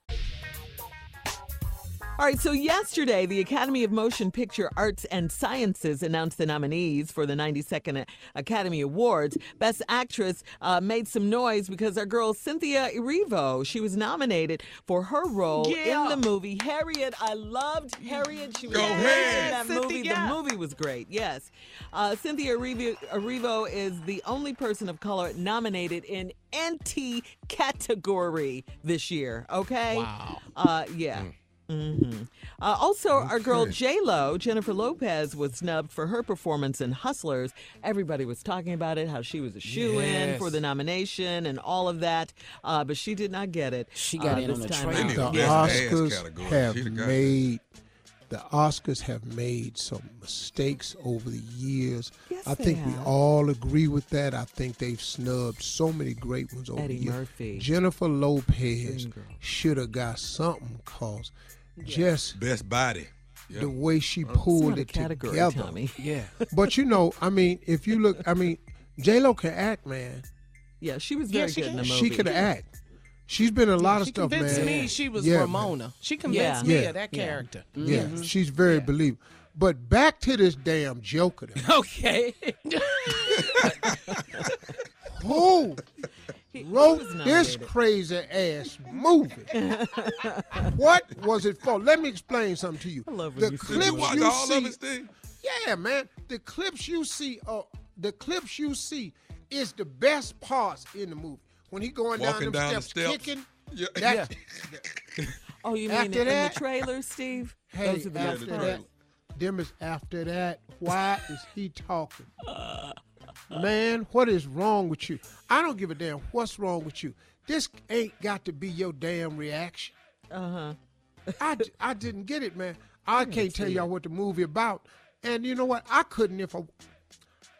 Speaker 4: All right, so yesterday, the Academy of Motion Picture Arts and Sciences announced the nominees for the 92nd Academy Awards. Best Actress uh, made some noise because our girl Cynthia Erivo, she was nominated for her role
Speaker 5: Yeah.
Speaker 4: in the movie Harriet. I loved Harriet. She was
Speaker 7: Go ahead.
Speaker 4: in that movie. The movie was great. Yes, uh, Cynthia Erivo, Erivo is the only person of color nominated in NT category this year. Okay.
Speaker 6: Wow.
Speaker 4: Uh, yeah. Hmm Uh, also, our girl
Speaker 7: Okay.
Speaker 4: J Lo, Jennifer Lopez, was snubbed for her performance in Hustlers. Everybody was talking about it, how she was a shoe in
Speaker 6: Yes.
Speaker 4: for the nomination and all of that, uh, but she did not get it.
Speaker 6: She got
Speaker 4: uh,
Speaker 6: in
Speaker 4: this
Speaker 6: on the
Speaker 4: time
Speaker 6: train.
Speaker 4: Out.
Speaker 2: the
Speaker 7: a
Speaker 2: Oscars have
Speaker 7: She the
Speaker 2: made the Oscars have made some mistakes over the years.
Speaker 4: Yes,
Speaker 2: I
Speaker 4: they
Speaker 2: think we all agree with that. I think they've snubbed so many great ones over
Speaker 4: Eddie
Speaker 2: the years.
Speaker 4: Murphy.
Speaker 2: Jennifer Lopez should have got something cause just
Speaker 7: Best body. Yeah.
Speaker 2: the way she
Speaker 4: It's
Speaker 2: pulled it
Speaker 4: category,
Speaker 2: together.
Speaker 4: Tommy. *laughs*
Speaker 6: Yeah.
Speaker 2: But you know, I mean, if you look, I mean, J Lo can act, man.
Speaker 4: Yeah, she was
Speaker 5: Yeah,
Speaker 4: very
Speaker 5: she
Speaker 4: good in the movie.
Speaker 2: She could act. She's been a lot of
Speaker 5: she
Speaker 2: stuff,
Speaker 5: convinced me she was
Speaker 2: Yeah, man.
Speaker 5: Ramona. She convinced
Speaker 4: Yeah.
Speaker 5: me
Speaker 2: Yeah.
Speaker 5: of that character.
Speaker 2: Yeah,
Speaker 4: Mm-hmm.
Speaker 2: she's very believable. But back to this damn Joker. *laughs*
Speaker 6: Okay.
Speaker 2: Who *laughs*
Speaker 4: He- he
Speaker 2: wrote
Speaker 4: was
Speaker 2: this crazy ass movie? *laughs* what was it for? Let me explain something to you.
Speaker 4: I love when
Speaker 2: the
Speaker 4: you say
Speaker 7: Did you
Speaker 2: clips
Speaker 7: watch
Speaker 2: you
Speaker 7: all
Speaker 2: see.
Speaker 7: of?
Speaker 2: Yeah, man. The clips you see, uh, the clips you see is the best parts in the movie. When he going
Speaker 7: Walking
Speaker 2: down
Speaker 7: down
Speaker 2: them
Speaker 7: the
Speaker 2: steps,
Speaker 7: steps.
Speaker 2: kicking.
Speaker 7: Yeah.
Speaker 2: That, *laughs*
Speaker 4: Oh, you mean
Speaker 2: After
Speaker 4: in, in the trailer, Steve?
Speaker 2: Hey,
Speaker 4: Those are the
Speaker 2: after
Speaker 4: best
Speaker 2: that, them is after that. Why is he talking? Man, what is wrong with you? I don't give a damn what's wrong with you. This ain't got to be your damn reaction.
Speaker 4: Uh-huh.
Speaker 2: I, I didn't get it, man. I can't tell y'all what the movie about. And you know what? I couldn't if I.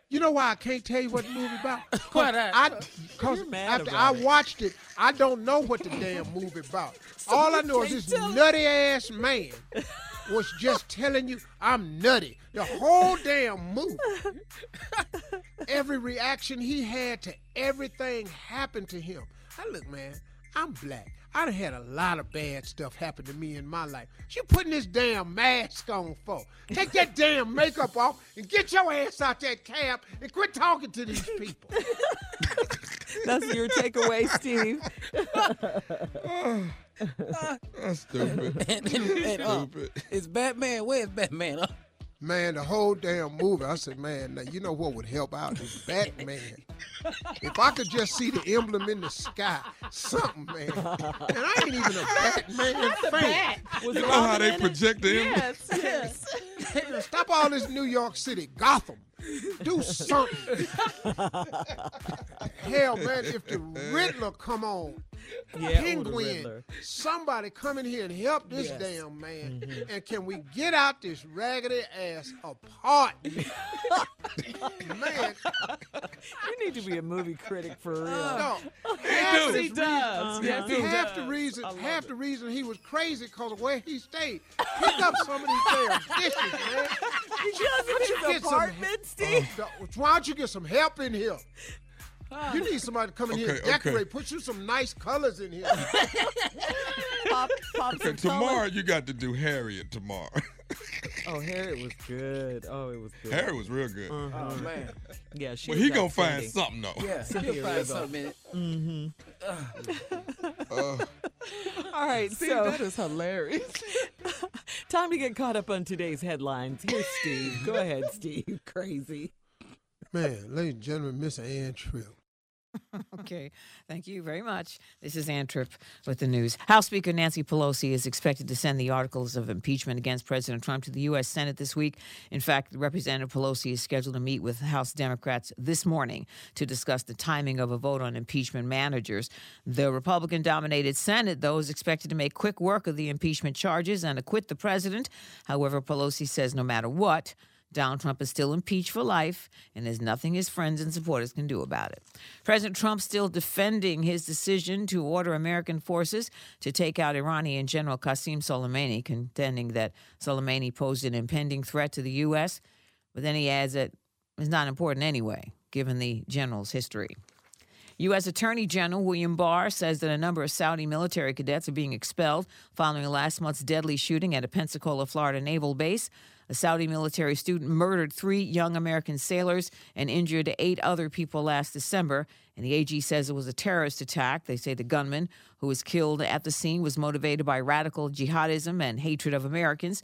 Speaker 2: You know why I can't tell you what the movie about? *laughs*
Speaker 6: Why
Speaker 2: I,
Speaker 6: not?
Speaker 2: cause after I
Speaker 4: it.
Speaker 2: watched it, I don't know what the damn movie about. *laughs* All I know is this nutty ass man *laughs* was just telling you I'm nutty. The whole damn movie. *laughs* Every reaction he had to everything happened to him. I look, man, I'm black. I done had a lot of bad stuff happen to me in my life. You putting this damn mask on for? Take that damn makeup off and get your ass out that cab and quit talking to these people. *laughs*
Speaker 4: That's your takeaway, Steve. *laughs* *sighs* *laughs*
Speaker 7: That's stupid. *laughs*
Speaker 6: and, *laughs* and, and, uh,
Speaker 7: Stupid.
Speaker 6: it's Batman. Where's Batman? Uh,
Speaker 2: Man, the whole damn movie, I said, man, now, you know what would help out is Batman. If I could just see the emblem in the sky, something, man. And I ain't even a Batman fan.
Speaker 4: Was
Speaker 7: You know how they
Speaker 4: in it?
Speaker 7: project the image?
Speaker 5: Yes, yes.
Speaker 2: Stop all this New York City, Gotham. Do something. *laughs* Hell, man, if the Riddler come on,
Speaker 4: Yeah,
Speaker 2: Penguin, somebody come in here and help this
Speaker 6: Yes.
Speaker 2: damn man. Mm-hmm. And can we get out this raggedy ass apart? *laughs* man,
Speaker 4: You need to be a movie critic for real.
Speaker 2: no.
Speaker 5: Uh, yes,
Speaker 7: do.
Speaker 5: he does. Uh-huh. Yes, he
Speaker 2: half the
Speaker 5: does.
Speaker 2: reason, half the reason he was crazy because of where he stayed. Pick up some of these damn dishes, man. *laughs*
Speaker 4: He does
Speaker 2: Why don't
Speaker 4: in
Speaker 2: you
Speaker 4: his
Speaker 2: get some-
Speaker 4: apartment,
Speaker 2: Why don't you get some help in here? You need *laughs* somebody to come in here and
Speaker 7: Okay, okay.
Speaker 2: decorate. Put you some nice colors in here. *laughs*
Speaker 4: Pop, pop
Speaker 7: Okay, tomorrow
Speaker 4: color.
Speaker 7: you got to do Harriet tomorrow. *laughs*
Speaker 4: Oh, Harriet was good. Oh, it was good.
Speaker 7: Harriet was real good.
Speaker 6: oh man.
Speaker 4: Yeah, she
Speaker 7: Well,
Speaker 4: was
Speaker 7: he gonna find something though.
Speaker 6: Yeah, he'll find something in it.
Speaker 7: Uh,
Speaker 4: All right,
Speaker 5: See,
Speaker 4: so
Speaker 5: that is hilarious.
Speaker 4: time to get caught up on today's headlines. Here's Steve. Go ahead, Steve. Crazy.
Speaker 2: Man, ladies and gentlemen, Miss Ann Tripp. *laughs*
Speaker 10: Okay, thank you very much. This is Ann Tripp with the news. House Speaker Nancy Pelosi is expected to send the articles of impeachment against President Trump to the U.S. Senate this week. In fact, Representative Pelosi is scheduled to meet with House Democrats this morning to discuss the timing of a vote on impeachment managers. The Republican dominated Senate, though, is expected to make quick work of the impeachment charges and acquit the president. However, Pelosi says no matter what, Donald Trump is still impeached for life, and there's nothing his friends and supporters can do about it. President Trump still defending his decision to order American forces to take out Iranian General Qasem Soleimani, contending that Soleimani posed an impending threat to the U.S. But then he adds that it's not important anyway, given the general's history. U.S. Attorney General William Barr says that a number of Saudi military cadets are being expelled following last month's deadly shooting at a Pensacola, Florida naval base. A Saudi military student murdered three young American sailors and injured eight other people last December. And the AG says it was a terrorist attack. They say the gunman who was killed at the scene was motivated by radical jihadism and hatred of Americans.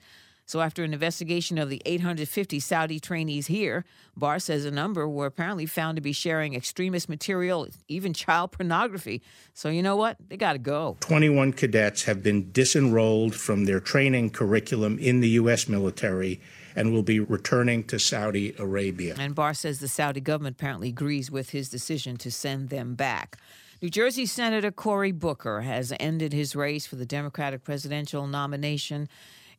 Speaker 10: So, after an investigation of the 850 Saudi trainees here, Barr says a number were apparently found to be sharing extremist material, even child pornography. So, you know what? They got to go.
Speaker 11: 21 cadets have been disenrolled from their training curriculum in the U.S. military and will be returning to Saudi Arabia.
Speaker 10: And Barr says the Saudi government apparently agrees with his decision to send them back. New Jersey Senator Cory Booker has ended his race for the Democratic presidential nomination.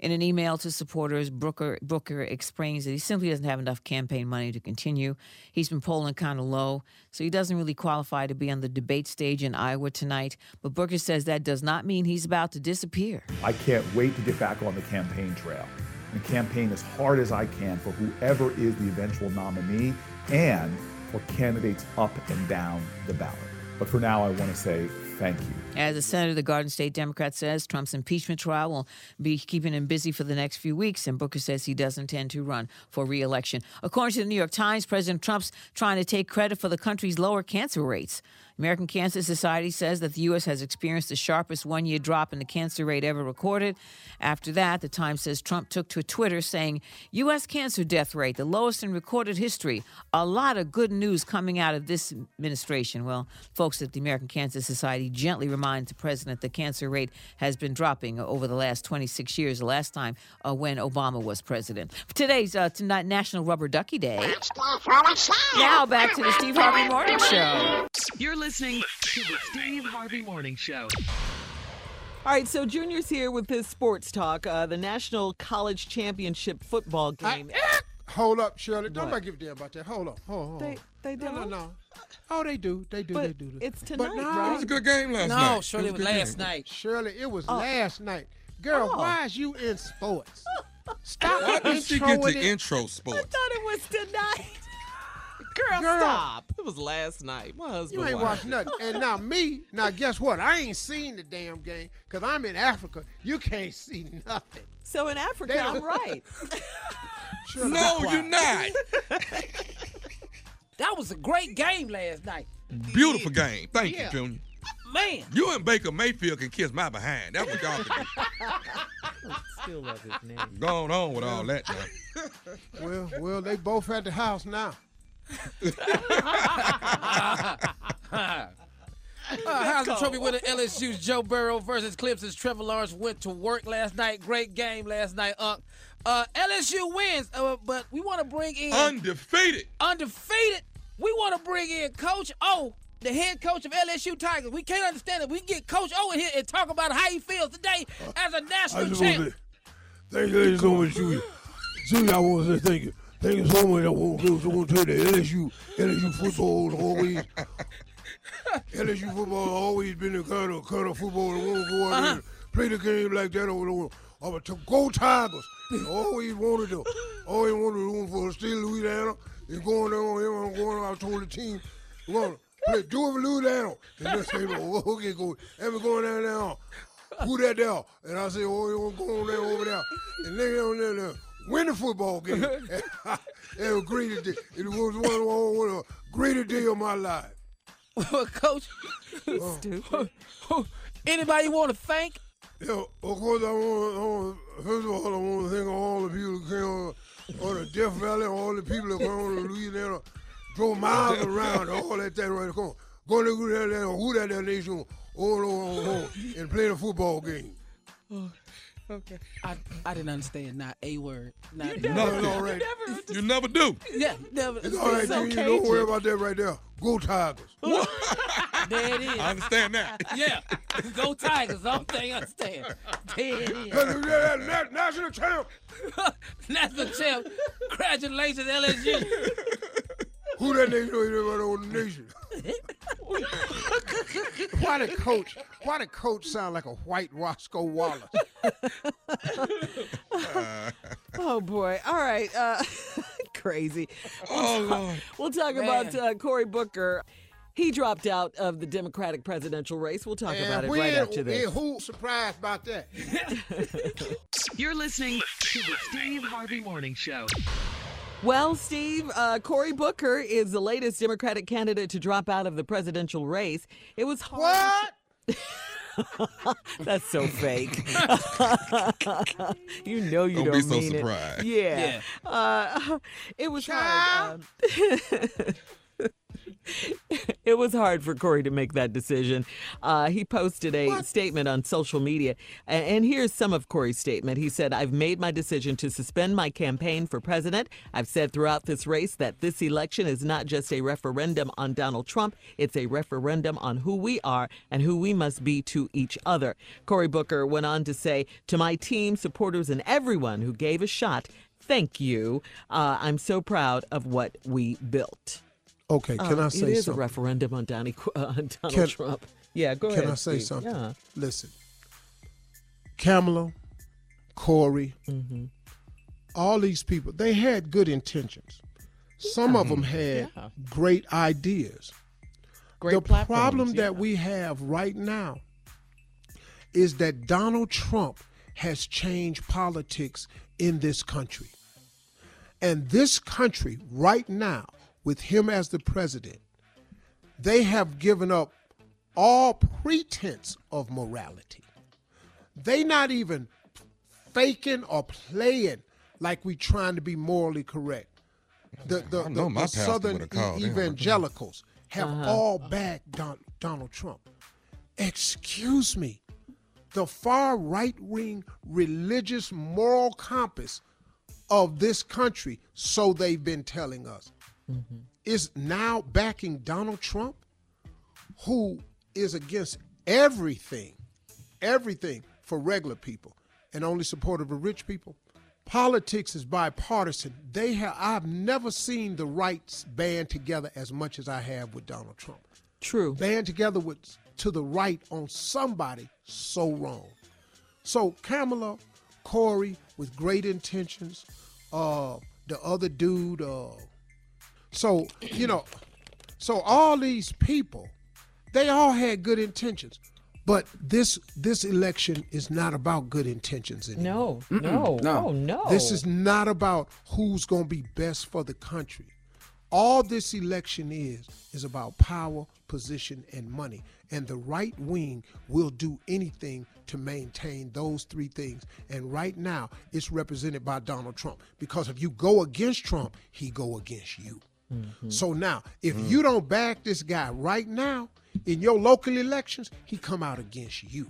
Speaker 10: In an email to supporters, Booker, Booker explains that he simply doesn't have enough campaign money to continue. He's been polling kind of low, so he doesn't really qualify to be on the debate stage in Iowa tonight. But Booker says that does not mean he's about to disappear.
Speaker 12: I can't wait to get back on the campaign trail and campaign as hard as I can for whoever is the eventual nominee and for candidates up and down the ballot. But for now, I want to say thank you.
Speaker 10: As a senator, the Garden State Democrat says Trump's impeachment trial will be keeping him busy for the next few weeks, and Booker says he doesn't intend to run for reelection. According to the New York Times, President Trump's trying to take credit for the country's lower cancer rates. American Cancer Society says that the U.S. has experienced the sharpest one year drop in the cancer rate ever recorded. After that, the Times says Trump took to Twitter saying, U.S. cancer death rate, the lowest in recorded history. A lot of good news coming out of this administration. Well, folks at the American Cancer Society gently remind the president the cancer rate has been dropping over the last 26 years, the last time uh, when Obama was president. Today's uh, tonight National Rubber Ducky Day. Now back to the Steve Harvey Morning Show.
Speaker 3: You're listening to the Steve Harvey Morning Show.
Speaker 4: All right, so Junior's here with his sports talk, uh, the National College Championship football game.
Speaker 2: Hold up, Shirley. Don't
Speaker 4: What?
Speaker 2: give a damn about that. Hold on. Hold on. hold
Speaker 4: They-
Speaker 2: on.
Speaker 4: they
Speaker 2: No, no,
Speaker 4: don't?
Speaker 2: no. Oh, they do. They do.
Speaker 4: But
Speaker 2: they do.
Speaker 4: it's
Speaker 2: But
Speaker 4: tonight,
Speaker 2: no,
Speaker 4: right?
Speaker 7: It was a good game last
Speaker 6: No,
Speaker 7: night.
Speaker 6: No, Shirley,
Speaker 7: it
Speaker 6: it
Speaker 7: was
Speaker 6: was
Speaker 7: a good
Speaker 6: last
Speaker 7: game.
Speaker 6: night.
Speaker 2: Shirley, it was
Speaker 4: Oh.
Speaker 2: last night. Girl,
Speaker 4: Oh.
Speaker 2: why is you in sports? Stop *laughs*
Speaker 7: Why did she get
Speaker 2: introing
Speaker 7: to
Speaker 2: it.
Speaker 7: intro
Speaker 4: I thought it was tonight. Girl,
Speaker 2: Girl.
Speaker 4: stop. It was last night. My husband
Speaker 2: You ain't
Speaker 4: watched
Speaker 2: watched nothing. And now *laughs* me, now guess what? I ain't seen the damn game because I'm in Africa. You can't see nothing.
Speaker 4: So in Africa,
Speaker 2: Damn.
Speaker 4: I'm right. *laughs*
Speaker 2: Shirley,
Speaker 7: No, you're not. *laughs*
Speaker 6: That was a great game last night.
Speaker 7: Beautiful game. Thank
Speaker 6: Yeah.
Speaker 7: you, Junior.
Speaker 6: Man,
Speaker 7: You and Baker Mayfield can kiss my behind. That's what y'all can do.
Speaker 4: Still love his name.
Speaker 7: Going on with all that now.
Speaker 2: Well, well, they both at the house now.
Speaker 6: Uh, Heisman Trophy winner LSU's Joe Burrow versus Clemson's Trevor Lawrence went to work last night. Great game last night, Unc. Uh, LSU wins, uh, but we want to bring in
Speaker 7: Undefeated.
Speaker 6: undefeated. We want to bring in Coach O, the head coach of LSU Tigers. We can't understand it. We can get Coach O in here and talk about how he feels today as a national
Speaker 13: just want
Speaker 6: champ.
Speaker 13: thank you so much, Julia. Julia, I want to say thank you. Thank you so much. I want to, I want to tell you that LSU, LSU football always, LSU football always been the kind of, kind of football that want to go out there uh-huh. play the game like that over there. Over to go Tigers. Always wanted to, always wanted to room for the of Louisiana. They're going there on him. I'm going. I told the team, we're going play, do it for Louisiana. And they say, well, okay, go. And we're going down there. Who that there? And I said, oh, you want to go on there over there. And they on there, there win the football game. *laughs* *laughs* it was a great day. It was one, one, one of the greatest day of my life.
Speaker 6: Coach, *laughs* oh.
Speaker 4: Stupid.
Speaker 6: anybody want to thank?
Speaker 13: Yeah, of course, I want, I want, first of all, I want to thank all the people that came on on the Death Valley, all the people that came on Louisiana, drove miles around, all that thing right. Come on.
Speaker 2: Go to who that, who that, that nation, oh, oh, oh, oh, and playing the football game.
Speaker 6: Oh. Okay. I I didn't understand not a word. Not
Speaker 2: You never-
Speaker 6: no,
Speaker 2: all right.
Speaker 7: You never do.
Speaker 6: Yeah, never.
Speaker 2: It's all right,
Speaker 6: so
Speaker 2: Junior. Don't worry
Speaker 6: Cajun.
Speaker 2: about that right there. Go Tigers. *laughs*
Speaker 6: There it is.
Speaker 7: I understand that. *laughs*
Speaker 6: Yeah. Go Tigers. Only thing I understand. There it is.
Speaker 2: National champ. *laughs*
Speaker 6: National champ. Congratulations, LSU.
Speaker 2: Who that nation on the nation? *laughs* why the coach? Why the coach sound like a white Roscoe Wallace? *laughs*
Speaker 4: Oh boy! All right, uh, *laughs* crazy. We'll
Speaker 7: Oh,
Speaker 4: talk,
Speaker 7: Lord.
Speaker 4: we'll talk about uh, Cory Booker. He dropped out of the Democratic presidential race. We'll talk about it
Speaker 2: when,
Speaker 4: right after this.
Speaker 2: and who surprised about that?
Speaker 14: You're listening to the Steve Harvey Morning Show.
Speaker 4: Well, Steve, uh, Cory Booker is the latest Democratic candidate to drop out of the presidential race. It was hard.
Speaker 2: What? *laughs*
Speaker 4: That's so fake. *laughs* you know you
Speaker 7: Don't
Speaker 4: don't,
Speaker 7: be so
Speaker 4: mean it.
Speaker 7: surprised.
Speaker 4: Yeah. Uh, *laughs* it was hard. um, *laughs* it was hard for Corey to make that decision. Uh, he posted a statement on social media, and here's some of Corey's statement. He said, I've made my decision to suspend my campaign for president. I've said throughout this race that this election is not just a referendum on Donald Trump, it's a referendum on who we are and who we must be to each other. Cory Booker went on to say, To my team, supporters, and everyone who gave a shot, thank you. Uh, I'm so proud of what we built.
Speaker 2: Okay, can
Speaker 4: Uh,
Speaker 2: I say
Speaker 4: It is
Speaker 2: something?
Speaker 4: a referendum on, Donnie, uh, on Donald
Speaker 2: Can-
Speaker 4: Trump. Yeah, go
Speaker 2: Can
Speaker 4: ahead.
Speaker 2: Can I say
Speaker 4: Steve.
Speaker 2: something?
Speaker 4: Yeah.
Speaker 2: Listen, Kamala, Corey,
Speaker 4: Mm-hmm.
Speaker 2: all these people, they had good intentions. Some of them had
Speaker 4: Yeah.
Speaker 2: great ideas.
Speaker 4: Great
Speaker 2: the
Speaker 4: platforms,
Speaker 2: problem
Speaker 4: yeah.
Speaker 2: that we have right now is that Donald Trump has changed politics in this country. And this country, right now, with him as the president, they have given up all pretense of morality. They not even faking or playing like we trying to be morally correct. The the, the- the southern
Speaker 7: would've called them.
Speaker 2: evangelicals have
Speaker 7: Uh-huh.
Speaker 2: all backed Don, Donald Trump. Excuse me. The far right wing religious moral compass of this country, so they've been telling us, is now backing Donald Trump, who is against everything, everything for regular people and only supportive of rich people. Politics is bipartisan. They have I've never seen the rights band together as much as I have with Donald Trump.
Speaker 4: True.
Speaker 2: Band together with to the right on somebody so wrong. So Kamala, Corey with great intentions, uh the other dude, uh so you know, so all these people, they all had good intentions. But this this election is not about good intentions anymore.
Speaker 4: No, no, no. oh no.
Speaker 2: This is not about who's going to be best for the country. All this election is is about power, position, and money. And the right wing will do anything to maintain those three things. And right now, it's represented by Donald Trump. Because if you go against Trump, he go against you. Mm-hmm. So now, if mm. you don't back this guy right now in your local elections, he come out against you.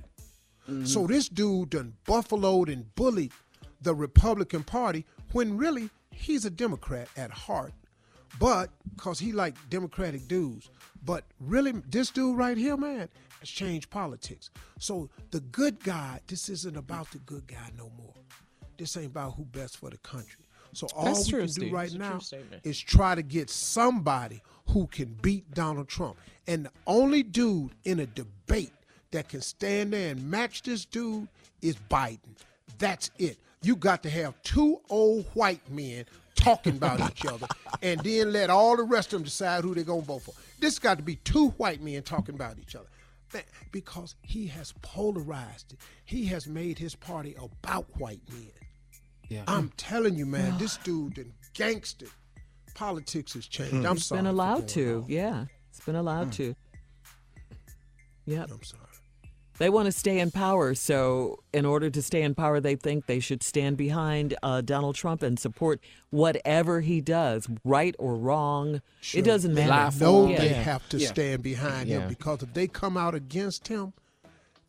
Speaker 2: Mm-hmm. So this dude done buffaloed and bullied the Republican Party when really he's a Democrat at heart. But because he like Democratic dudes. But really, this dude right here, man, has changed politics. So the good guy, this isn't about the good guy no more. This ain't about who best for the country. So all
Speaker 4: That's
Speaker 2: we
Speaker 4: true,
Speaker 2: can do right now is try to get somebody who can beat Donald Trump. And the only dude in a debate that can stand there and match this dude is Biden. That's it. You got to have two old white men talking about each other *laughs* and then let all the rest of them decide who they're going to vote for. This got to be two white men talking about each other. Because he has polarized it. He has made his party about white men.
Speaker 6: Yeah.
Speaker 2: I'm telling you, man, this *sighs* dude done gangster. Politics has changed. I'm
Speaker 4: it's
Speaker 2: sorry.
Speaker 4: been allowed to.
Speaker 2: on.
Speaker 4: Yeah, it's been allowed
Speaker 2: Mm.
Speaker 4: to. Yep.
Speaker 2: I'm sorry.
Speaker 4: They want to stay in power. So, in order to stay in power, they think they should stand behind uh, Donald Trump and support whatever he does, right or wrong. It doesn't
Speaker 2: They
Speaker 4: matter.
Speaker 2: know
Speaker 4: Yeah.
Speaker 2: they have to
Speaker 4: Yeah.
Speaker 2: stand behind
Speaker 4: Yeah.
Speaker 2: him because if they come out against him,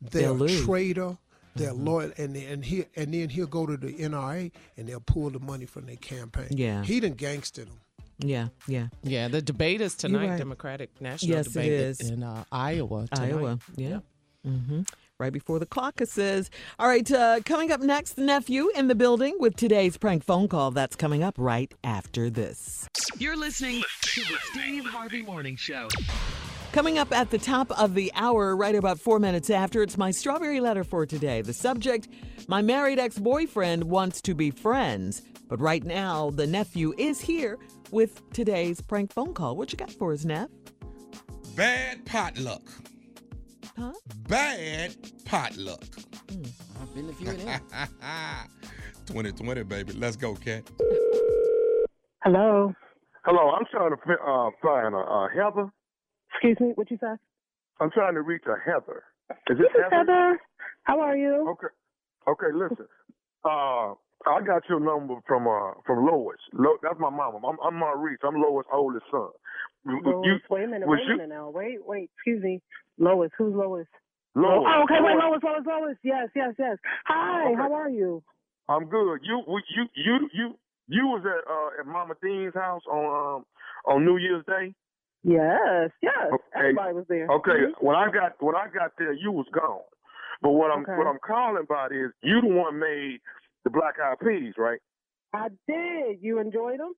Speaker 2: they're
Speaker 4: They'll
Speaker 2: a traitor. They're
Speaker 4: Mhm.
Speaker 2: loyal, and and he and then he'll go to the NRA and they'll pull the money from their campaign.
Speaker 4: Yeah.
Speaker 2: he done gangstered them.
Speaker 4: Yeah, yeah.
Speaker 5: Yeah, the debate is tonight,
Speaker 4: right.
Speaker 5: Democratic National
Speaker 4: Yes,
Speaker 5: Debate
Speaker 4: is.
Speaker 5: in uh, Iowa. Tonight.
Speaker 4: Iowa, yeah. hmm Right before the caucuses. All right, uh, coming up next, nephew in the building with today's prank phone call. That's coming up right after this.
Speaker 3: You're listening to the Steve Harvey Morning Show.
Speaker 4: Coming up at the top of the hour, right about four minutes after, it's my strawberry letter for today. The subject My married ex boyfriend wants to be friends. But right now, the nephew is here with today's prank phone call. What you got for us, Neff?
Speaker 7: Bad potluck.
Speaker 4: Huh?
Speaker 7: Bad potluck.
Speaker 6: I've been a few of them. *laughs*
Speaker 7: 2020, baby. Let's go, Cat.
Speaker 9: Hello. Hello. I'm trying to uh, find a uh, Heather.
Speaker 15: Excuse me, what you say?
Speaker 9: I'm trying to reach a Heather. Is
Speaker 15: This
Speaker 9: it
Speaker 15: is Heather. How are you?
Speaker 9: Okay. Okay. Listen. Uh, I got your number from uh from Lois. Lo- that's my mama. I'm, I'm Maurice. I'm Lois' oldest son.
Speaker 15: Lois,
Speaker 9: you-
Speaker 15: wait a minute, wait
Speaker 9: you-
Speaker 15: a minute now. Wait, wait, excuse me. Lois, who's Lois?
Speaker 9: Lois.
Speaker 15: Oh, okay, wait,
Speaker 9: Lois.
Speaker 15: Lois, Lois, Lois. Yes, yes, yes. Hi,
Speaker 9: Okay.
Speaker 15: how are you?
Speaker 9: I'm good. You you you you you was at uh at Mama Dean's house on um on New Year's Day.
Speaker 15: Yes, yes.
Speaker 9: Okay.
Speaker 15: Everybody was there.
Speaker 9: Okay,
Speaker 15: Mhm.
Speaker 9: when I got when I got there, you was gone. But what I'm
Speaker 15: Okay.
Speaker 9: what I'm calling about is you the one made the black eyed peas, right?
Speaker 15: I did. You enjoyed them?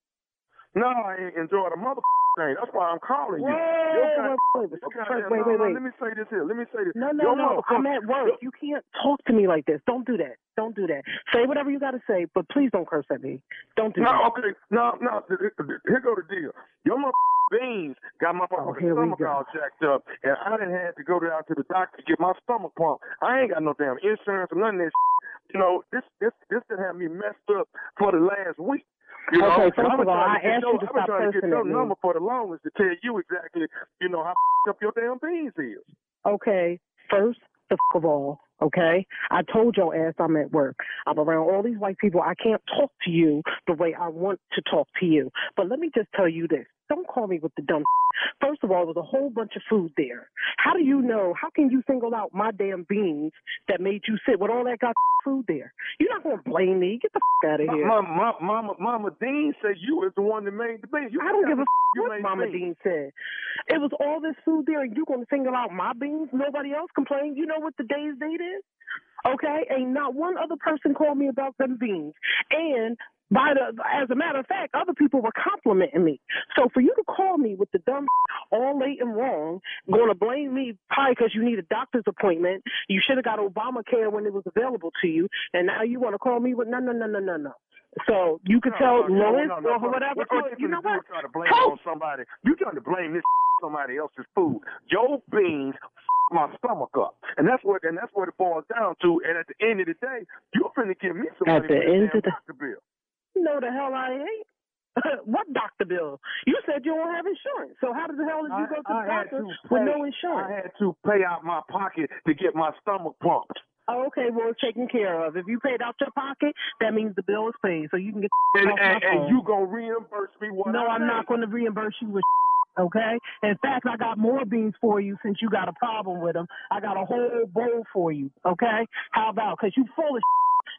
Speaker 9: No, I enjoyed a mother thing. That's why I'm calling you.
Speaker 15: Wait, wait, wait, wait, wait, wait, wait.
Speaker 9: Let me say this here. Let me say this.
Speaker 15: No, no,
Speaker 9: Your
Speaker 15: no. I'm at work. You can't talk to me like this. Don't do that. Don't do that. Say whatever you got to say, but please don't curse at me. Don't do
Speaker 9: No,
Speaker 15: that.
Speaker 9: okay, no, no. Here go the deal. Your mother beans got my
Speaker 15: Oh,
Speaker 9: motherfucking
Speaker 15: here we
Speaker 9: stomach all jacked up, and I didn't have to go down to the doctor to get my stomach pumped. I ain't got no damn insurance or none of this. You know, this this this done had me messed up for the last week. You know,
Speaker 15: Okay, first of all, I asked you to stop
Speaker 9: trying to get
Speaker 15: cursing
Speaker 9: your
Speaker 15: at me.
Speaker 9: number for the longest to tell you exactly, you know, how up your damn beans is.
Speaker 15: Okay, first the f- of all, okay? I told your ass I'm at work. I'm around all these white people. I can't talk to you the way I want to talk to you. But let me just tell you this. Don't call me with the dumb *laughs* First of all, there was a whole bunch of food there. How do you know? How can you single out my damn beans that made you sit with all that got *laughs* food there? You're not going to blame me. Get the f- out of here.
Speaker 9: Mama, mama, mama, mama Dean said you was the one that made the beans. You
Speaker 15: I don't give a f- *laughs* what Mama
Speaker 9: beans.
Speaker 15: Dean said. It was all this food there, and you going to single out my beans? Nobody else complained. You know what the day's date is? Okay, ain't not one other person called me about them beans. And by the, as a matter of fact, other people were complimenting me. So for you to call me with the dumb *laughs* all late and wrong, going to blame me probably because you need a doctor's appointment. You should have got Obamacare when it was available to you, and now you want to call me with no, no, no, no, no, no. So you could tell
Speaker 9: no,
Speaker 15: Lois
Speaker 9: no, no,
Speaker 15: or
Speaker 9: no.
Speaker 15: whatever.
Speaker 9: What
Speaker 15: or,
Speaker 9: you
Speaker 15: know what?
Speaker 9: is Try to blame on somebody. You trying to blame this *laughs* somebody else's food. Joe beans *laughs* my stomach up, and that's what and that's what it boils down to. And at the end of the day, you're finna give me some
Speaker 15: At
Speaker 9: money
Speaker 15: the end of the-
Speaker 9: bill.
Speaker 15: No, the hell I ain't. *laughs* what doctor bill? You said you don't have insurance. So how the hell did you go to the
Speaker 9: I
Speaker 15: doctor
Speaker 9: to
Speaker 15: with no insurance?
Speaker 9: I had to pay out my pocket to get my stomach pumped.
Speaker 15: Oh, okay, well it's taken care of. If you paid out your pocket, that means the bill is paid, so you can get
Speaker 9: And,
Speaker 15: off
Speaker 9: and,
Speaker 15: my
Speaker 9: and you gonna reimburse me what
Speaker 15: no,
Speaker 9: I
Speaker 15: I'm not going to reimburse you with. *laughs* Okay. In fact, I got more beans for you since you got a problem with them. I got a whole bowl for you. Okay. How about? Because you full of. *laughs*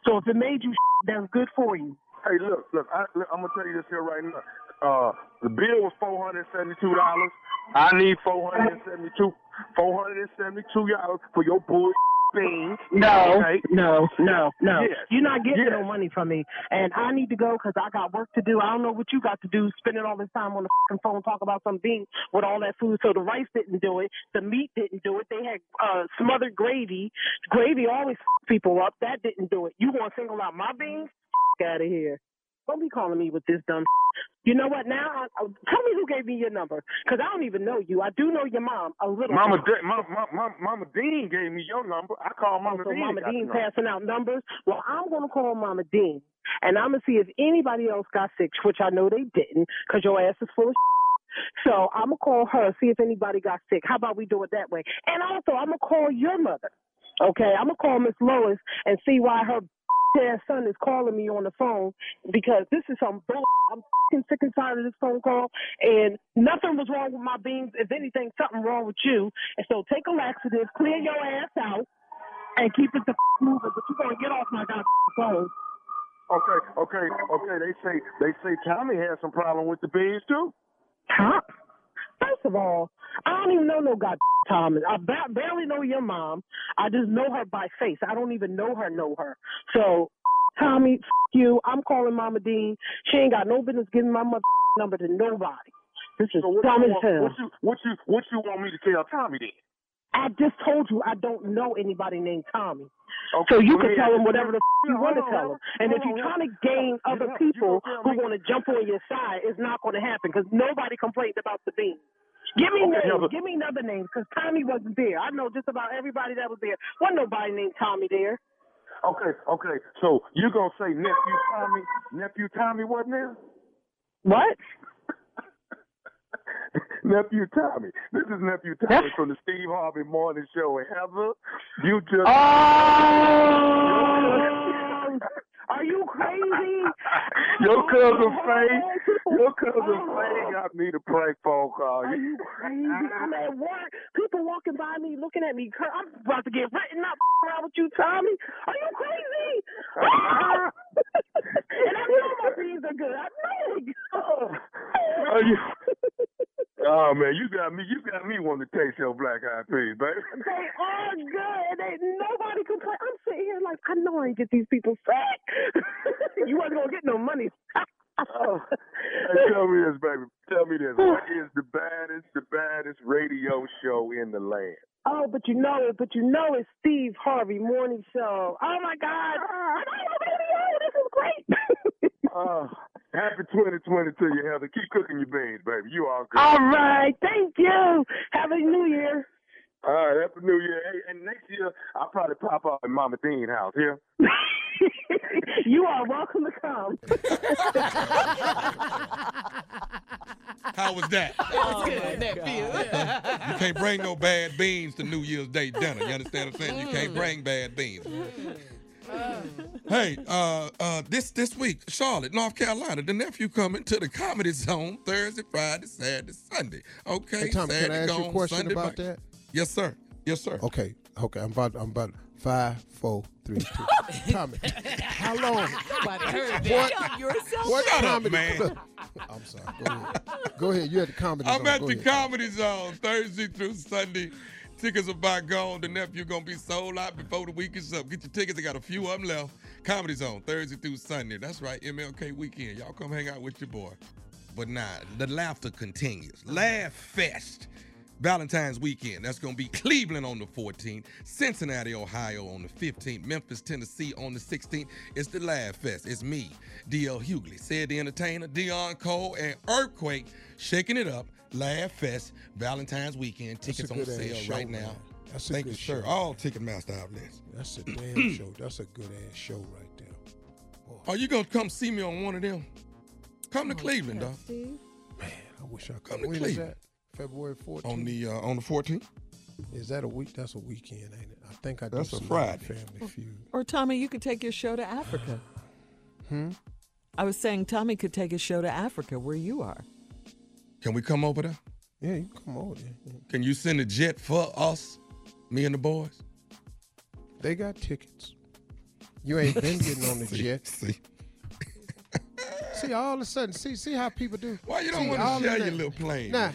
Speaker 15: So if it made you, that's good for you.
Speaker 9: Hey, look, look, I, look, I'm gonna tell you this here right now. Uh, the bill was four hundred seventy-two dollars. I need four hundred seventy-two, four hundred seventy-two dollars for your bull beans.
Speaker 15: No,
Speaker 9: okay?
Speaker 15: no, no, no.
Speaker 9: Yes.
Speaker 15: You're not getting
Speaker 9: Yes.
Speaker 15: no money from me, and I need to go because I got work to do. I don't know what you got to do, spending all this time on the fucking phone talking about some beans with all that food. So the rice didn't do it, the meat didn't do it. They had uh, smothered gravy. Gravy always people up. That didn't do it. You want to single out my beans? Out of here. Don't be calling me with this dumb. You know what? Now, I, I, tell me who gave me your number, because I don't even know you. I do know your mom a little.
Speaker 9: Mama. De- Mama, Mama, Mama Dean gave me your number. I called Mama Dean.
Speaker 15: so
Speaker 9: Dean.
Speaker 15: Mama Dean passing out numbers. Well, I'm going to call Mama Dean, and I'm going to see if anybody else got sick, which I know they didn't, because your ass is full of. So I'm gonna call her, see if anybody got sick. How about we do it that way? And also, I'm gonna call your mother Okay, I'm gonna call Miss Lois and see why her ass son is calling me on the phone because this is some bull. I'm fing sick and tired of this phone call, and nothing was wrong with my beans. If anything, something wrong with you. And so take a laxative, clear your ass out, and keep it the f- moving. But you're gonna get off my goddamn phone.
Speaker 9: Okay, okay, okay. They say they say Tommy had some problem with the beans too.
Speaker 15: Huh? First of all, I don't even know no god Tommy. I ba- barely know your mom. I just know her by face. I don't even know her, know her. So, Tommy, f- you. I'm calling Mama Dean. She ain't got no business giving my mother number to nobody. This is
Speaker 9: So what
Speaker 15: dumb
Speaker 9: you,
Speaker 15: as hell.
Speaker 9: what you what you what you want me to tell Tommy then?
Speaker 15: I just told you I don't know anybody named Tommy.
Speaker 9: Okay,
Speaker 15: so you can tell him whatever the f- you want to tell him. And if you're trying to gain other people who want to jump on your side, it's not going to happen because nobody complained about the beans. Give me
Speaker 9: Okay,
Speaker 15: names. Give me another names because Tommy wasn't there. I know just about everybody that was there. Wasn't nobody named Tommy there.
Speaker 9: Okay, okay. So you're gonna say nephew Tommy nephew Tommy wasn't there?
Speaker 15: What? *laughs*
Speaker 9: nephew Tommy. This is nephew Tommy from the Steve Harvey Morning Show. Heather, you just
Speaker 15: Oh, *laughs* are you crazy?
Speaker 9: Your *laughs* cousin
Speaker 15: Oh,
Speaker 9: Faye, your cousin
Speaker 15: oh.
Speaker 9: Faye got me to prank phone call.
Speaker 15: Are you crazy? I'm at work. People walking by me, looking at me. I'm about to get written up around with you, Tommy. Are you crazy? And I know my beans are good. I know it.
Speaker 9: Are you? Oh man, you got me. You got me wanting to taste your black eyed peas, baby.
Speaker 15: They are good. and Ain't nobody complain. I'm sitting here like I know I ain't get these people sick. *laughs* you wasn't gonna get no money.
Speaker 9: Oh. Hey, tell me this, baby. Tell me this. What is the baddest, the baddest radio show in the land?
Speaker 15: Oh, but you know it. But you know it's Steve Harvey Morning Show. Oh my God! I know the radio. This is great.
Speaker 9: Uh, *laughs* happy 2020 to you, Heather. Keep cooking your beans, baby. You all good.
Speaker 15: All right. Thank you. Happy New Year.
Speaker 9: All right, happy New Year. Hey, and next year I'll probably pop up at Mama Dean house here. *laughs*
Speaker 15: you are welcome to come. *laughs*
Speaker 7: How was that?
Speaker 5: That's good, oh, nephew.
Speaker 7: You can't bring no bad beans to New Year's Day dinner. You understand what I'm saying? You can't mm. bring bad beans. Mm. Hey, uh, uh, this this week, Charlotte, North Carolina, the nephew coming to the Comedy Zone Thursday, Friday, Saturday, Sunday. Okay,
Speaker 2: Hey, Tommy, can I
Speaker 7: Saturday
Speaker 2: ask you a question
Speaker 7: Sunday
Speaker 2: about
Speaker 7: back.
Speaker 2: that?
Speaker 7: Yes, sir. Yes, sir.
Speaker 2: Okay, okay. I'm about. I'm about five, four, three, two. *laughs* Tommy, how long? What?
Speaker 5: that.
Speaker 4: yourself.
Speaker 2: What
Speaker 7: Shut up,
Speaker 2: comedy?
Speaker 7: man. *laughs*
Speaker 2: I'm sorry. Go ahead. Go ahead. You at the comedy.
Speaker 7: I'm
Speaker 2: zone.
Speaker 7: at
Speaker 2: Go
Speaker 7: the
Speaker 2: ahead.
Speaker 7: Comedy Zone Thursday through Sunday. Tickets are about gone. The nephew gonna be sold out before the week is up. Get your tickets. I got a few of them left. Comedy Zone Thursday through Sunday. That's right, MLK weekend. Y'all come hang out with your boy. But nah, the laughter continues. Oh, Laugh Fest. Valentine's weekend. That's going to be Cleveland on the 14th, Cincinnati, Ohio on the 15th, Memphis, Tennessee on the 16th. It's the Laugh Fest. It's me, DL Hughley, Cedric the Entertainer, Deon Cole, and Earthquake shaking it up. Laugh Fest, Valentine's weekend. Tickets on sale
Speaker 2: show,
Speaker 7: right
Speaker 2: man.
Speaker 7: now.
Speaker 2: That's a
Speaker 7: Thank
Speaker 2: good
Speaker 7: you, sir.
Speaker 2: show.
Speaker 7: All Ticketmaster outlets.
Speaker 2: That's a *clears throat* damn show. That's a good ass show right there.
Speaker 7: Are you going to come see me on one of them? Come to Cleveland, dog.
Speaker 2: Man, I wish I could.
Speaker 7: Come to
Speaker 2: When is
Speaker 7: Cleveland.
Speaker 2: that? February 14th.
Speaker 7: On the uh, on the 14th.
Speaker 2: Is that a week? That's a weekend, ain't it? I think I do
Speaker 7: That's a
Speaker 2: some
Speaker 7: Friday.
Speaker 2: Family Feud.
Speaker 4: Or Tommy, you could take your show to Africa. *sighs*
Speaker 2: Hmm.
Speaker 4: I was saying Tommy could take his show to Africa where you are.
Speaker 7: Can we come over there?
Speaker 2: Yeah, you can come over there.
Speaker 7: Can you send a jet for us, me and the boys?
Speaker 2: They got tickets. You ain't been *laughs* getting on the
Speaker 7: See,
Speaker 2: jet.
Speaker 7: See, *laughs*
Speaker 2: See, all of a sudden, see, see how people do.
Speaker 7: Why you don't
Speaker 2: all of
Speaker 7: share your little plane,
Speaker 2: Nah,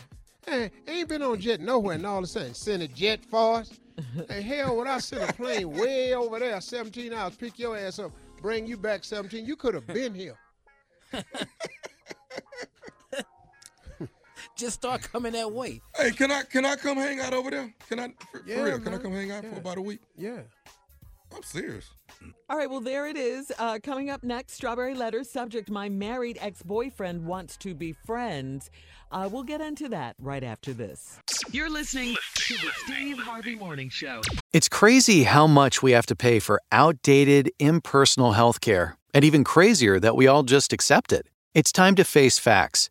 Speaker 2: eh, ain't been on jet nowhere, and all of a sudden, send a jet for us. *laughs* hey, hell, when I send a plane way over there, 17 hours, pick your ass up, bring you back 17, you could have been here.
Speaker 6: Just start coming that way.
Speaker 7: hey, can I can I come hang out over there? Can I for, for
Speaker 2: Yeah,
Speaker 7: real? Can I come hang out for about a week?
Speaker 2: Yeah.
Speaker 7: I'm serious.
Speaker 4: All right, well, there it is. Uh, coming up next, Strawberry Letter subject My married ex boyfriend wants to be friends. Uh, we'll get into that right after this.
Speaker 3: You're listening to the Steve Harvey Morning Show.
Speaker 16: It's crazy how much we have to pay for outdated, impersonal healthcare, and even crazier that we all just accept it. It's time to face facts.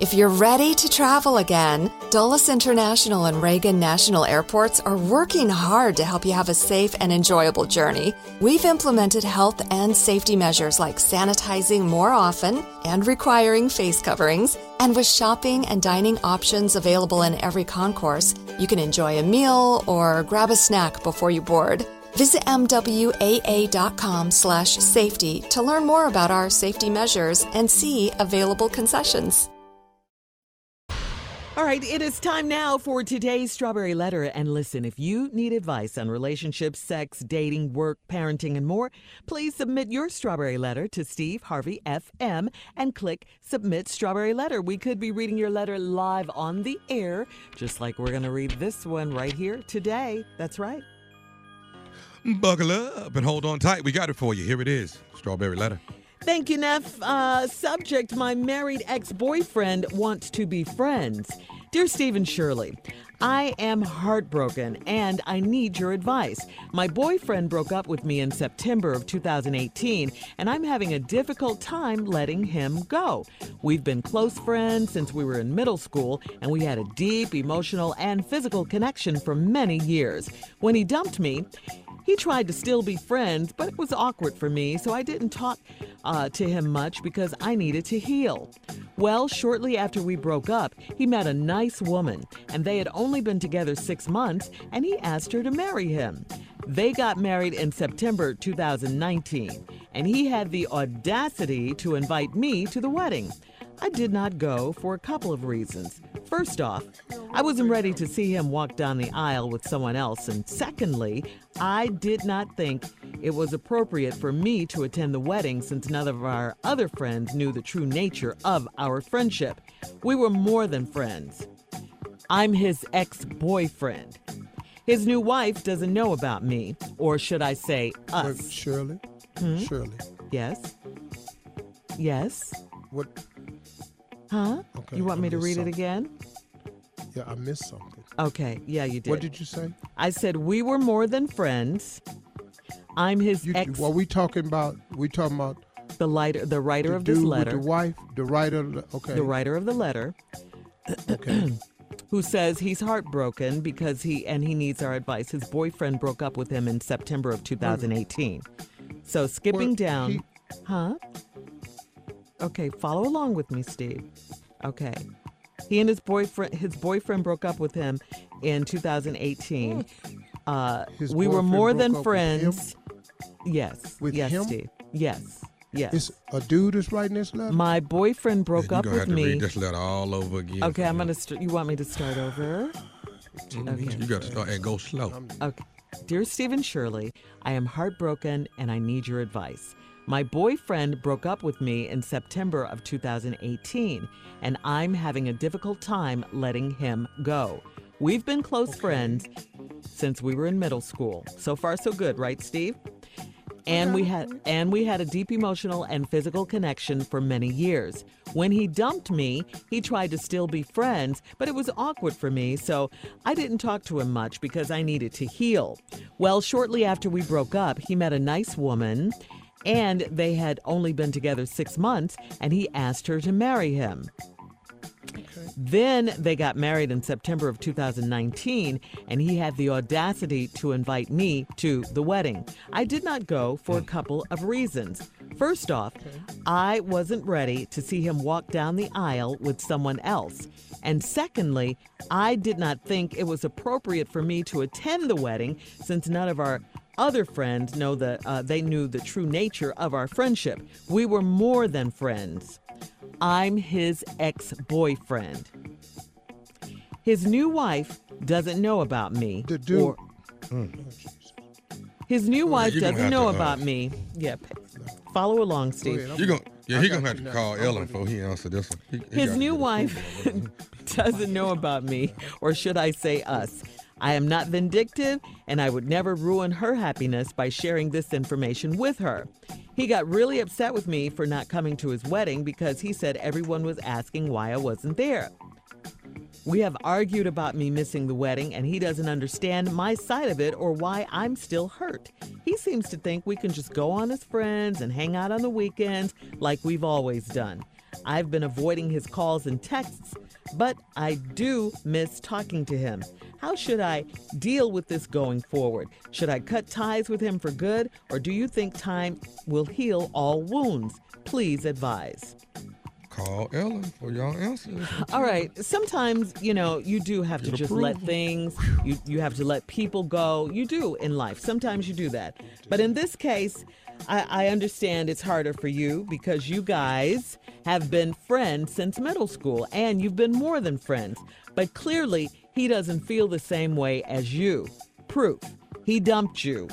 Speaker 17: If you're ready to travel again, Dulles International and Reagan National Airports are working hard to help you have a safe and enjoyable journey. We've implemented health and safety measures like sanitizing more often and requiring face coverings. And with shopping and dining options available in every concourse, you can enjoy a meal or grab a snack before you board. Visit mwaa.com slash safety to learn more about our safety measures and see available concessions.
Speaker 4: All right, it is time now for today's Strawberry Letter. And listen, if you need advice on relationships, sex, dating, work, parenting, and more, please submit your Strawberry Letter to Steve Harvey FM and click Submit Strawberry Letter. We could be reading your letter live on the air, just like we're going to read this one right here today. That's right.
Speaker 7: Buckle up and hold on tight. We got it for you. Here it is Strawberry Letter.
Speaker 4: Thank you, Neff. Uh, subject My married ex boyfriend wants to be friends. Dear Stephen Shirley, I am heartbroken and I need your advice. My boyfriend broke up with me in September of 2018, and I'm having a difficult time letting him go. We've been close friends since we were in middle school, and we had a deep emotional and physical connection for many years. When he dumped me, he tried to still be friends, but it was awkward for me, so I didn't talk uh, to him much because I needed to heal. Well, shortly after we broke up, he met a nice woman, and they had only been together six months, and he asked her to marry him. They got married in September 2019, and he had the audacity to invite me to the wedding. I did not go for a couple of reasons. First off, I wasn't ready to see him walk down the aisle with someone else. And secondly, I did not think it was appropriate for me to attend the wedding since none of our other friends knew the true nature of our friendship. We were more than friends. I'm his ex boyfriend. His new wife doesn't know about me, or should I say, us.
Speaker 2: Wait, Shirley?
Speaker 4: Hmm?
Speaker 2: Shirley.
Speaker 4: Yes. Yes.
Speaker 2: What?
Speaker 4: Huh?
Speaker 2: Okay,
Speaker 4: you want
Speaker 2: I
Speaker 4: me to read it again?
Speaker 2: Yeah, I missed something.
Speaker 4: Okay. Yeah, you did.
Speaker 2: What did you say?
Speaker 4: I said we were more than friends. I'm his
Speaker 2: You,
Speaker 4: ex.
Speaker 2: what we talking about? We talking about
Speaker 4: the lighter, the writer
Speaker 2: the
Speaker 4: of this letter,
Speaker 2: the wife, the writer. the- Okay.
Speaker 4: the writer of the letter,
Speaker 2: Okay. *clears throat*
Speaker 4: who says he's heartbroken because he and he needs our advice. His boyfriend broke up with him in September of 2018. So skipping
Speaker 2: Well,
Speaker 4: down,
Speaker 2: he-
Speaker 4: huh? Okay, follow along with me, Steve. Okay. He and his boyfriend his boyfriend broke up with him in 2018. Uh,
Speaker 2: His
Speaker 4: we were more than
Speaker 2: up with
Speaker 4: friends. Yes.
Speaker 2: With
Speaker 4: yes,
Speaker 2: him?
Speaker 4: Steve. Yes. Yes.
Speaker 2: It's a dude is writing this letter.
Speaker 4: My boyfriend broke
Speaker 7: You're
Speaker 4: up
Speaker 7: gonna
Speaker 4: with
Speaker 7: have to
Speaker 4: me.
Speaker 7: read this letter all over again.
Speaker 4: Okay, I'm gonna. St- you want me to start over? Okay.
Speaker 7: You got to start and go slow.
Speaker 4: Okay. Dear Stephen Shirley, I am heartbroken and I need your advice. My boyfriend broke up with me in September of 2018, and I'm having a difficult time letting him go. We've been close friends since we were in middle school. So far so good, right, Steve? And uh-huh. we had and we had a deep emotional and physical connection for many years. When he dumped me, he tried to still be friends, but it was awkward for me, so I didn't talk to him much because I needed to heal. Well, shortly after we broke up, he met a nice woman and they had only been together 6 months and he asked her to marry him. Then they got married in September of 2019, and he had the audacity to invite me to the wedding. I did not go for a couple of reasons. First off, I wasn't ready to see him walk down the aisle with someone else. And secondly, I did not think it was appropriate for me to attend the wedding since none of our other friends know that uh, they knew the true nature of our friendship. We were more than friends. I'm his ex boyfriend. His new wife doesn't know about me. The
Speaker 2: dude.
Speaker 4: his new
Speaker 7: Well,
Speaker 4: wife
Speaker 7: you're
Speaker 4: doesn't know
Speaker 7: to, uh,
Speaker 4: about me. Yeah, follow along, Steve.
Speaker 7: You gonna, yeah, he gonna have to call Ellen before he answer this one. He- he
Speaker 4: His new wife *laughs* doesn't know about me, or should I say us. I am not vindictive, and I would never ruin her happiness by sharing this information with her. He got really upset with me for not coming to his wedding because he said everyone was asking why I wasn't there. We have argued about me missing the wedding, and he doesn't understand my side of it or why I'm still hurt. He seems to think we can just go on as friends and hang out on the weekends like we've always done. I've been avoiding his calls and texts, but I do miss talking to him. How should I deal with this going forward? Should I cut ties with him for good, or do you think time will heal all wounds? Please advise.
Speaker 7: Call Ellen for y'all answers.
Speaker 4: All right. Sometimes, you know, you do have to just let things, you, you have to let people go. You do in life. Sometimes you do that. But in this case, I, I understand it's harder for you because you guys have been friends since middle school and you've been more than friends. But clearly, he doesn't feel the same way as you. Proof. He dumped you.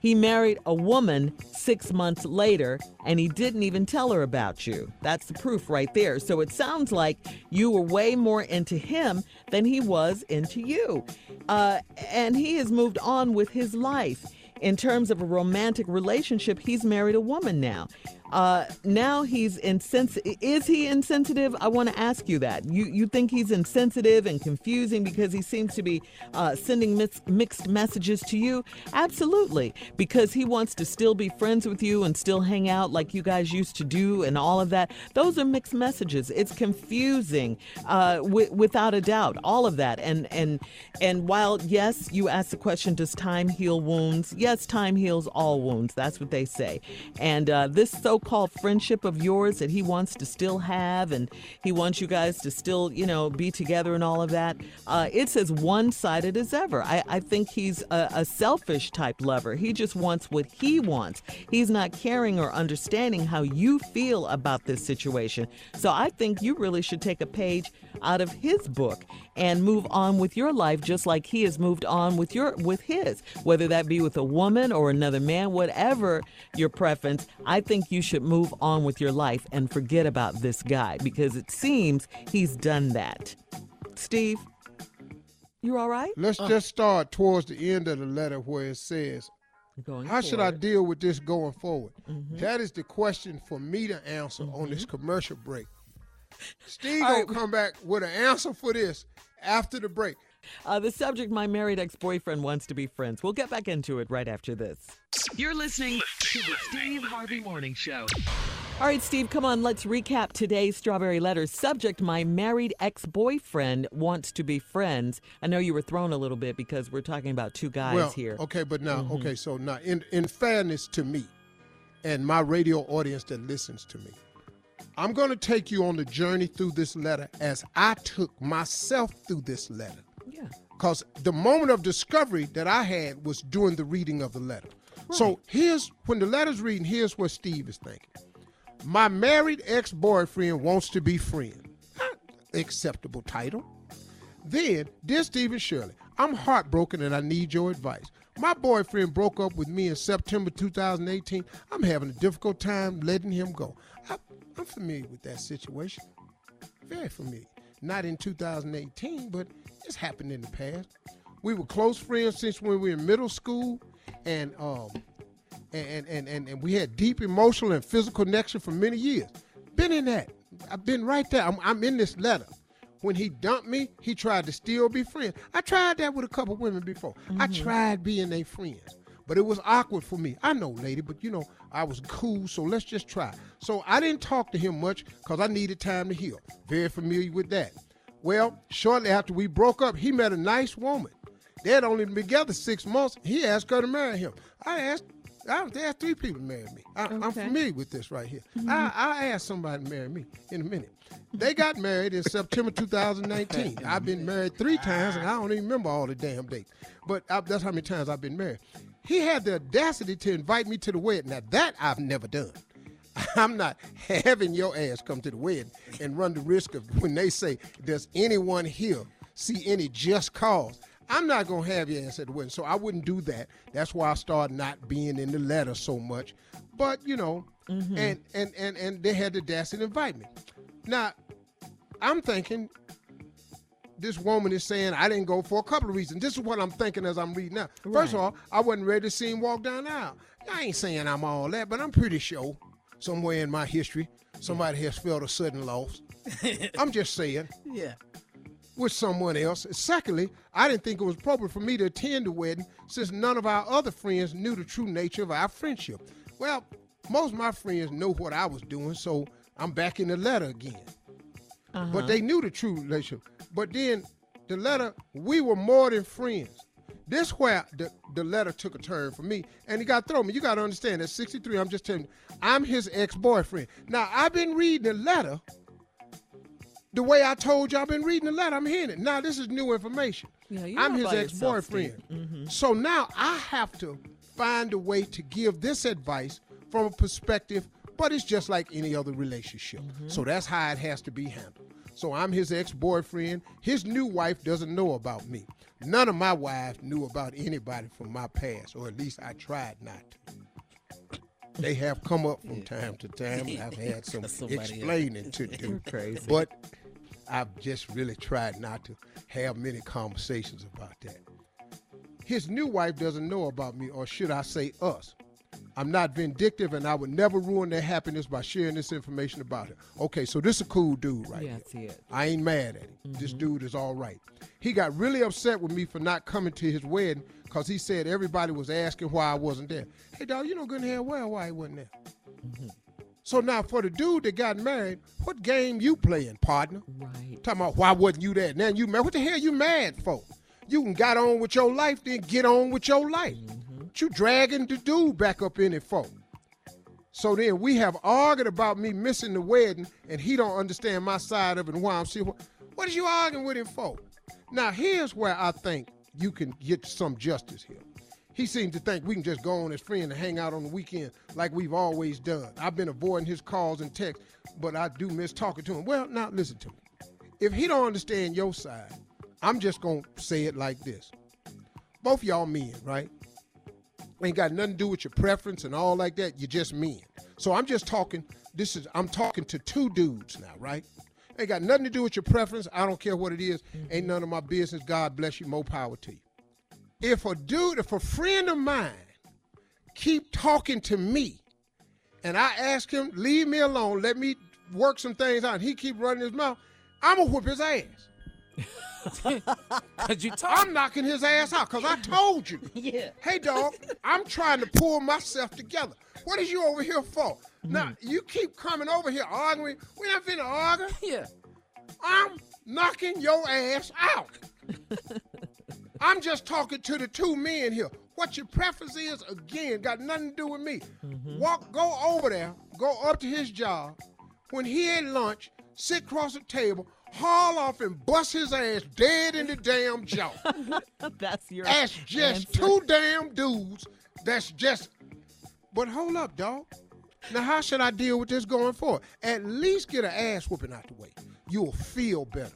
Speaker 4: He married a woman six months later and he didn't even tell her about you. That's the proof right there. So it sounds like you were way more into him than he was into you. Uh, and he has moved on with his life. In terms of a romantic relationship, he's married a woman now. Uh, now he's insensitive. Is he insensitive? I want to ask you that. You you think he's insensitive and confusing because he seems to be uh, sending mis- mixed messages to you? Absolutely, because he wants to still be friends with you and still hang out like you guys used to do and all of that. Those are mixed messages. It's confusing, uh, wi- without a doubt. All of that. And and and while yes, you asked the question, does time heal wounds? Yes, time heals all wounds. That's what they say. And uh, this so-called friendship of yours that he wants to still have, and he wants you guys to still, you know, be together and all of that. Uh, it's as one-sided as ever. I, I think he's a, a selfish type lover. He just wants what he wants. He's not caring or understanding how you feel about this situation. So I think you really should take a page out of his book and move on with your life just like he has moved on with your with his whether that be with a woman or another man whatever your preference i think you should move on with your life and forget about this guy because it seems he's done that steve you all right
Speaker 2: Let's just start towards the end of the letter where it says,
Speaker 4: Going
Speaker 2: How should I deal with this going forward?
Speaker 4: Mhm.
Speaker 2: That is the question for me to answer on this commercial break. Steve
Speaker 4: All
Speaker 2: gonna
Speaker 4: right.
Speaker 2: come back with an answer for this after the break.
Speaker 4: uh, the subject my married ex-boyfriend wants to be friends we'll get back into it right after this
Speaker 3: You're listening to the Steve Harvey Morning Show.
Speaker 4: All right, Steve, come on. Let's recap today's Strawberry Letters. Subject My married ex boyfriend wants to be friends. I know you were thrown a little bit because we're talking about two guys
Speaker 2: well,
Speaker 4: here.
Speaker 2: okay, but now,
Speaker 4: Mhm.
Speaker 2: okay, so now, in in fairness to me, and my radio audience that listens to me, I'm going to take you on the journey through this letter as I took myself through this letter.
Speaker 4: Yeah.
Speaker 2: Because the moment of discovery that I had was during the reading of the letter. So here's when the letter's reading, here's what Steve is thinking. My married ex boyfriend wants to be friend. Acceptable title. Then, dear Stephen Shirley, I'm heartbroken and I need your advice. My boyfriend broke up with me in September 2018. I'm having a difficult time letting him go. I, I'm familiar with that situation. Very familiar. Not in 2018, but it's happened in the past. We were close friends since when we were in middle school, and um, and and and, and we had deep emotional and physical connection for many years. Been in that. I've been right there. I'm, I'm in this letter. When he dumped me, he tried to still be friends. I tried that with a couple women before. I
Speaker 4: Mhm.
Speaker 2: tried being a friends, but it was awkward for me. I know, lady, but you know, I was cool, so let's just try. So I didn't talk to him much because I needed time to heal. Very familiar with that. Well, shortly after we broke up, he met a nice woman. They had only been together six months. He asked her to marry him. I asked, I, there are three people to marry me. I, I'm
Speaker 4: Okay.
Speaker 2: familiar with this right here.
Speaker 4: Mhm.
Speaker 2: I, I asked somebody to marry me in a minute. They got married in September 2019. *laughs* I've been married three times, and I don't even remember all the damn dates. But I, that's how many times I've been married. He had the audacity to invite me to the wedding. Now that I've never done. *laughs* I'm not having your ass come to the wedding and run the risk of when they say, "Does anyone here see any just cause?" I'm not gonna have your ass at the wedding, so I wouldn't do that. That's why I started not being in the letter so much. But you know,
Speaker 4: Mhm.
Speaker 2: and and and and they had the audacity to invite me. Now, I'm thinking this woman is saying I didn't go for a couple of reasons. This is what I'm thinking as I'm reading now. First of all, I wasn't ready to see him walk down the aisle. I ain't saying I'm all that, but I'm pretty sure somewhere in my history somebody has felt a sudden loss. *laughs* I'm just saying
Speaker 6: Yeah.
Speaker 2: with someone else. Secondly, I didn't think it was appropriate for me to attend the wedding since none of our other friends knew the true nature of our friendship. Well, most of my friends know what I was doing, so I'm back in the letter again.
Speaker 4: Uh-huh.
Speaker 2: But they knew the true relationship. But then the letter, we were more than friends. This where the, the letter took a turn for me, and he got thrown me. You got to understand, at 63, I'm just telling you, I'm his ex-boyfriend. Now, I've been reading the letter the way I told you I've been reading the letter. I'm hearing it. Now, this is new information.
Speaker 4: Yeah,
Speaker 2: I'm his ex-boyfriend.
Speaker 4: Steve. Mhm.
Speaker 2: So now I have to find a way to give this advice from a perspective, but it's just like any other relationship. Mm-hmm. So that's how it has to be handled. So I'm his ex-boyfriend. His new wife doesn't know about me. None of my wives knew about anybody from my past, or at least I tried not to. They have come up from time to time. I've had *laughs* some
Speaker 6: else.
Speaker 2: explaining to do. *laughs*
Speaker 4: Crazy.
Speaker 2: But I've just really tried not to have many conversations about that. His new wife doesn't know about me, or should I say us. I'm not vindictive, and I would never ruin their happiness by sharing this information about her. Okay, so this is a cool dude right
Speaker 4: Yes,
Speaker 2: here. I ain't mad at him. This dude is all right. He got really upset with me for not coming to his wedding because he said everybody was asking why I wasn't there. Hey, dog, you know good and hell well why he wasn't there. So now for the dude that got married, what game you playing, partner?
Speaker 4: Right.
Speaker 2: Talking about why wasn't you there? Now you mad. What the hell you mad for? You can got on with your life, then get on with your life. What you dragging the dude back up in it for? So then we have argued about me missing the wedding, and he don't understand my side of it and why I'm serious. What is you arguing with him for? Now here's where I think you can get some justice here. He seems to think we can just go on as friends and hang out on the weekend like we've always done. I've been avoiding his calls and texts, but I do miss talking to him. Well, now listen to me. If he don't understand your side, I'm just gonna say it like this. Both y'all men, right? Ain't got nothing to do with your preference and all like that. You're just men. So I'm just talking. This is I'm talking to two dudes now, right? Ain't got nothing to do with your preference. I don't care what it is. Mm-hmm. Ain't none of my business. God bless you. More power to you. If a dude, if a friend of mine keep talking to me, and I ask him, leave me alone, let me work some things out, and he keep running his mouth, I'm gonna whip his ass. *laughs*
Speaker 6: Cause you talk.
Speaker 2: I'm knocking his ass out because I told you. *laughs*
Speaker 6: Yeah.
Speaker 2: Hey, dog, I'm trying to pull myself together. What is you over here for? Mm-hmm. Now, you keep coming over here arguing. We're not finna argue. *laughs*
Speaker 6: Yeah.
Speaker 2: I'm knocking your ass out. I'm just talking to the two men here. What your preference is, again, got nothing to do with me. Mm-hmm. Walk, go over there, go up to his job. When he at lunch, sit across the table, haul off and bust his ass dead in the damn jaw. *laughs*
Speaker 4: That's your
Speaker 2: That's just
Speaker 4: answer.
Speaker 2: two damn dudes. That's just. But hold up, dog. Now, how should I deal with this going forward? At least get an ass whooping out the way. You'll feel better.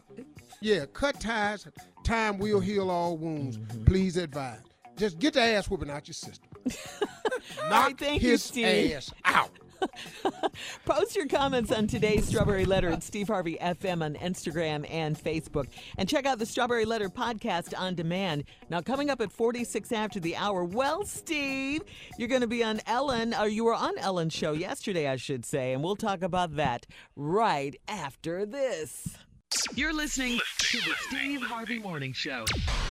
Speaker 2: Yeah, cut ties. Time will heal all wounds.
Speaker 4: Mm-hmm.
Speaker 2: Please advise. Just get the ass whooping out your system. *laughs* Knock
Speaker 4: thank
Speaker 2: his
Speaker 4: Steve.
Speaker 2: ass out. *laughs*
Speaker 4: Post your comments on today's Strawberry Letter at Steve Harvey FM on Instagram and Facebook. And check out the Strawberry Letter podcast on demand. Now, coming up at 46 after the hour, well, Steve, you're going to be on Ellen, or you were on Ellen's show yesterday, I should say, and we'll talk about that right after this.
Speaker 3: You're listening to the Steve Harvey Morning Show.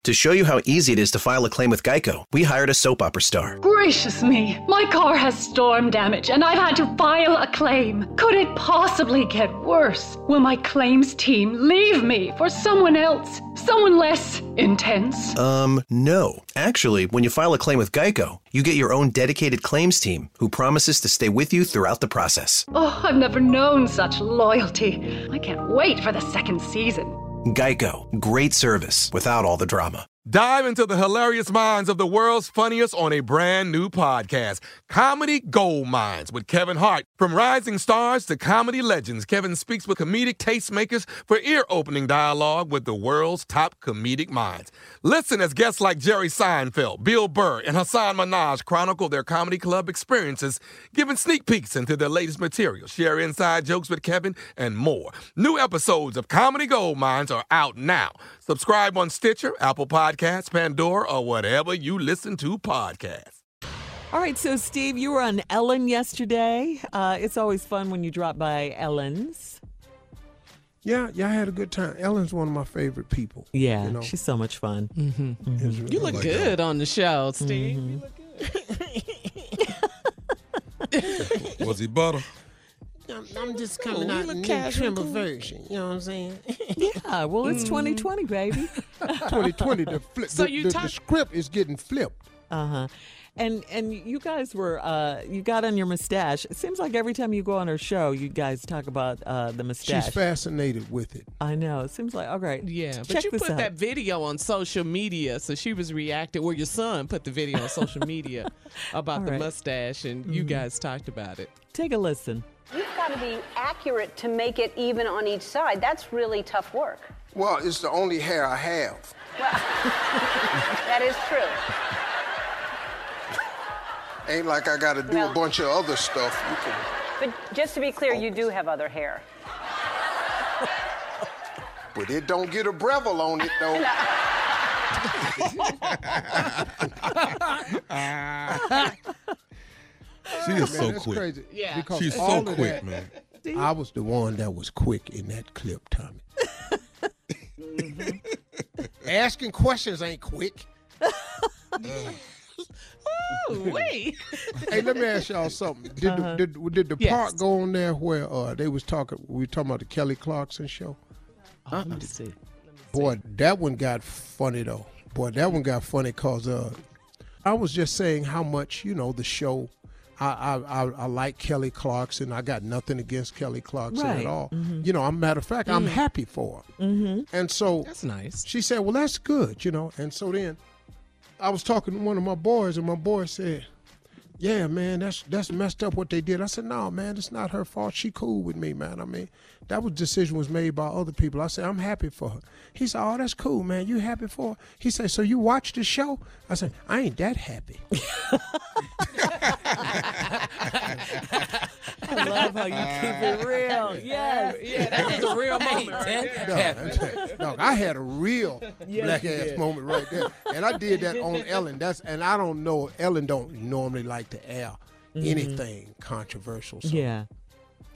Speaker 18: To show you how easy it is to file a claim with Geico, we hired a soap opera star.
Speaker 19: Gracious me, my car has storm damage and I've had to file a claim. Could it possibly get worse? Will my claims team leave me for someone else? Someone less intense?
Speaker 18: Um, no. Actually, when you file a claim with Geico, you get your own dedicated claims team who promises to stay with you throughout the process.
Speaker 19: Oh, I've never known such loyalty. I can't wait for the second season.
Speaker 18: Geico, great service without all the drama.
Speaker 7: Dive into the hilarious minds of the world's funniest on a brand new podcast, Comedy Gold Minds with Kevin Hart. From rising stars to comedy legends, Kevin speaks with comedic tastemakers for ear-opening dialogue with the world's top comedic minds. Listen as guests like Jerry Seinfeld, Bill Burr, and Hasan Minhaj chronicle their comedy club experiences, giving sneak peeks into their latest material, share inside jokes with Kevin, and more. New episodes of Comedy Gold Minds are out now. Subscribe on Stitcher, Apple Podcasts, Pandora, or whatever you listen to podcasts.
Speaker 4: All right, so Steve, you were on Ellen yesterday. Uh, it's always fun when you drop by Ellen's.
Speaker 2: Yeah, yeah, I had a good time. Ellen's one of my favorite people.
Speaker 4: Yeah,
Speaker 2: you know?
Speaker 4: she's so much fun.
Speaker 13: Mm-hmm. You look good on the show, Steve.
Speaker 20: you look good *laughs* Was he butter? *laughs*
Speaker 21: I'm, I'm just coming
Speaker 13: Cool, you
Speaker 21: out
Speaker 13: look
Speaker 21: in new
Speaker 13: casual,
Speaker 21: trimmer
Speaker 13: cool.
Speaker 21: version. You know what I'm saying? *laughs*
Speaker 4: Yeah, well, it's
Speaker 21: Mhm.
Speaker 4: 2020, baby. *laughs*
Speaker 2: 2020, the, flip,
Speaker 4: So
Speaker 2: the,
Speaker 4: you
Speaker 2: the,
Speaker 4: talk-
Speaker 2: the script is getting flipped.
Speaker 4: Uh huh. And and you guys were uh you got on your mustache. It seems like every time you go on her show, you guys talk about uh the mustache.
Speaker 2: She's fascinated with it.
Speaker 4: I know. It seems like all right.
Speaker 13: Yeah, but
Speaker 4: check
Speaker 13: you
Speaker 4: this
Speaker 13: put
Speaker 4: out.
Speaker 13: that video on social media, so she was reacting. Or your son put the video on social *laughs* media about
Speaker 4: All
Speaker 13: the
Speaker 4: right.
Speaker 13: mustache, and you
Speaker 4: Mhm.
Speaker 13: guys talked about it.
Speaker 4: Take a listen.
Speaker 22: You've got to be accurate to make it even on each side. That's really tough work.
Speaker 2: Well, it's the only hair I have.
Speaker 22: Well, *laughs* That is true.
Speaker 2: Ain't like I got to do a bunch of other stuff. You can.
Speaker 22: But just to be clear, you do have other hair.
Speaker 2: But it don't get a Breville on it though. *laughs* *laughs*
Speaker 20: She is so
Speaker 2: Man, that's
Speaker 20: quick.
Speaker 2: Crazy.
Speaker 13: Yeah.
Speaker 2: Because
Speaker 20: She's so quick,
Speaker 2: that-
Speaker 20: man.
Speaker 2: I was the one that was quick in that clip, Tommy. *laughs* Asking questions ain't quick. *laughs*
Speaker 13: wait. *laughs*
Speaker 2: hey, let me ask y'all something. Did
Speaker 13: Uh-huh.
Speaker 2: the, did, did the
Speaker 13: Yes.
Speaker 2: part go on there where uh, they was talking? We were talking about the Kelly Clarkson show.
Speaker 13: Oh, let me see.
Speaker 2: Boy, that one got funny though. Boy, that one got funny cause uh, I was just saying how much you know the show. I I, I, I like Kelly Clarkson. I got nothing against Kelly Clarkson
Speaker 4: Right.
Speaker 2: at all.
Speaker 4: Mhm.
Speaker 2: You know, I'm matter of fact, I'm
Speaker 13: Mm.
Speaker 2: happy for her.
Speaker 4: Mm-hmm.
Speaker 2: And so
Speaker 13: That's nice.
Speaker 2: she said, "Well, that's good," you know. And so then I was talking to one of my boys, and my boy said, "Yeah, man, that's that's messed up what they did." I said, "No, man, it's not her fault. She cool with me, man. I mean, that was decision was made by other people." I said, "I'm happy for her." He said, "Oh, that's cool, man. You happy for her?" He said, "So you watch the show?" I said, "I ain't that happy." *laughs* *laughs*
Speaker 4: I love how you keep it real. Yes.
Speaker 13: Yeah, that was a real moment,
Speaker 2: No,
Speaker 13: right?
Speaker 2: that's- no, I had a real
Speaker 4: Yes,
Speaker 2: black ass
Speaker 4: did.
Speaker 2: moment right there, and I did that on *laughs* Ellen. That's and I don't know. Ellen don't normally like to air
Speaker 4: Mhm.
Speaker 2: anything controversial. So
Speaker 4: Yeah.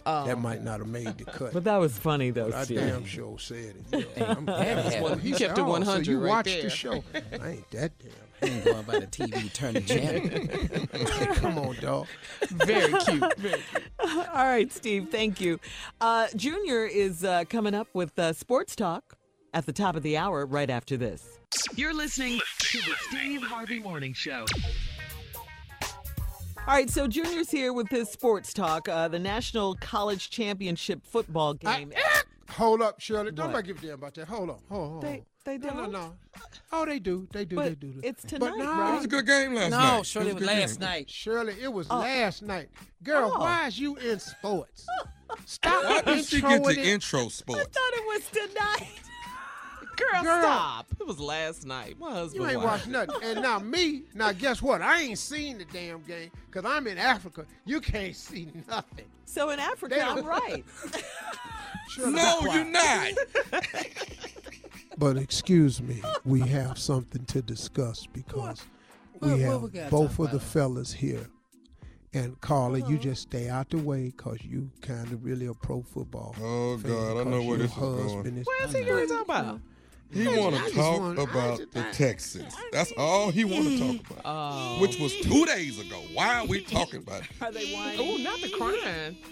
Speaker 2: That might not have made the cut.
Speaker 4: But that was funny though,
Speaker 2: But I
Speaker 4: Steve.
Speaker 2: damn sure said it. Yeah, I'm
Speaker 13: That
Speaker 2: happy
Speaker 13: was
Speaker 2: for
Speaker 13: one- you
Speaker 2: He
Speaker 13: kept it
Speaker 2: "Oh,
Speaker 13: 100
Speaker 2: So you
Speaker 13: right
Speaker 2: watched
Speaker 13: there."
Speaker 2: the show? I ain't that damn. *laughs*
Speaker 6: He ain't going by the TV, turn the channel.
Speaker 2: Come on, dog.
Speaker 13: Very cute. Very cute. *laughs*
Speaker 4: All right, Steve, thank you. Uh, Junior is uh, coming up with uh, Sports Talk at the top of the hour right after this.
Speaker 23: You're listening to the Steve Harvey Morning Show.
Speaker 4: All right, so Junior's here with his Sports Talk, uh, the National College Championship football game.
Speaker 2: Hold up, Shirley. Don't
Speaker 4: What?
Speaker 2: give a damn about that. Hold on. Hold on. Hold
Speaker 4: They-
Speaker 2: on.
Speaker 4: they
Speaker 2: no, no,
Speaker 4: don't?
Speaker 2: no. Oh, they do. They do.
Speaker 4: But
Speaker 2: they do.
Speaker 4: it's tonight.
Speaker 2: But no,
Speaker 4: right?
Speaker 20: It was a good game last
Speaker 6: No,
Speaker 20: night.
Speaker 6: No, Shirley, it was
Speaker 20: a good
Speaker 6: last
Speaker 20: game.
Speaker 6: night.
Speaker 2: Shirley, it was
Speaker 4: Oh.
Speaker 2: last night. Girl,
Speaker 4: Oh.
Speaker 2: why is you in sports? *laughs* Stop
Speaker 20: Why did she get
Speaker 2: introing
Speaker 20: to
Speaker 2: it.
Speaker 20: intro sports?
Speaker 4: I thought it was tonight.
Speaker 13: Girl,
Speaker 2: Girl.
Speaker 13: stop. It was last night. My husband
Speaker 2: You ain't
Speaker 13: watched
Speaker 2: watched nothing. And now *laughs* me, now guess what? I ain't seen the damn game because I'm in Africa. You can't see nothing.
Speaker 4: So in Africa,
Speaker 2: They
Speaker 4: I'm right. *laughs*
Speaker 2: Shirley,
Speaker 20: No, you're not. *laughs*
Speaker 2: But excuse me, we have something to discuss because we
Speaker 6: What- what
Speaker 2: have
Speaker 6: we
Speaker 2: both of the fellas here. And Carla, you uh-huh. just stay out the way because you kind of really a pro football.
Speaker 20: Oh,
Speaker 2: fan,
Speaker 20: God, I know where
Speaker 2: your
Speaker 20: this is going.
Speaker 2: husband is-
Speaker 13: Where's he going to talk about?
Speaker 7: He want to talk
Speaker 24: wanna-
Speaker 7: about
Speaker 24: just-
Speaker 7: the Texans. That's all he want to talk about.
Speaker 4: Oh.
Speaker 7: Which was two days ago. Why are we talking about it? *laughs*
Speaker 4: Are they whining?
Speaker 13: Oh, not the crying. *laughs*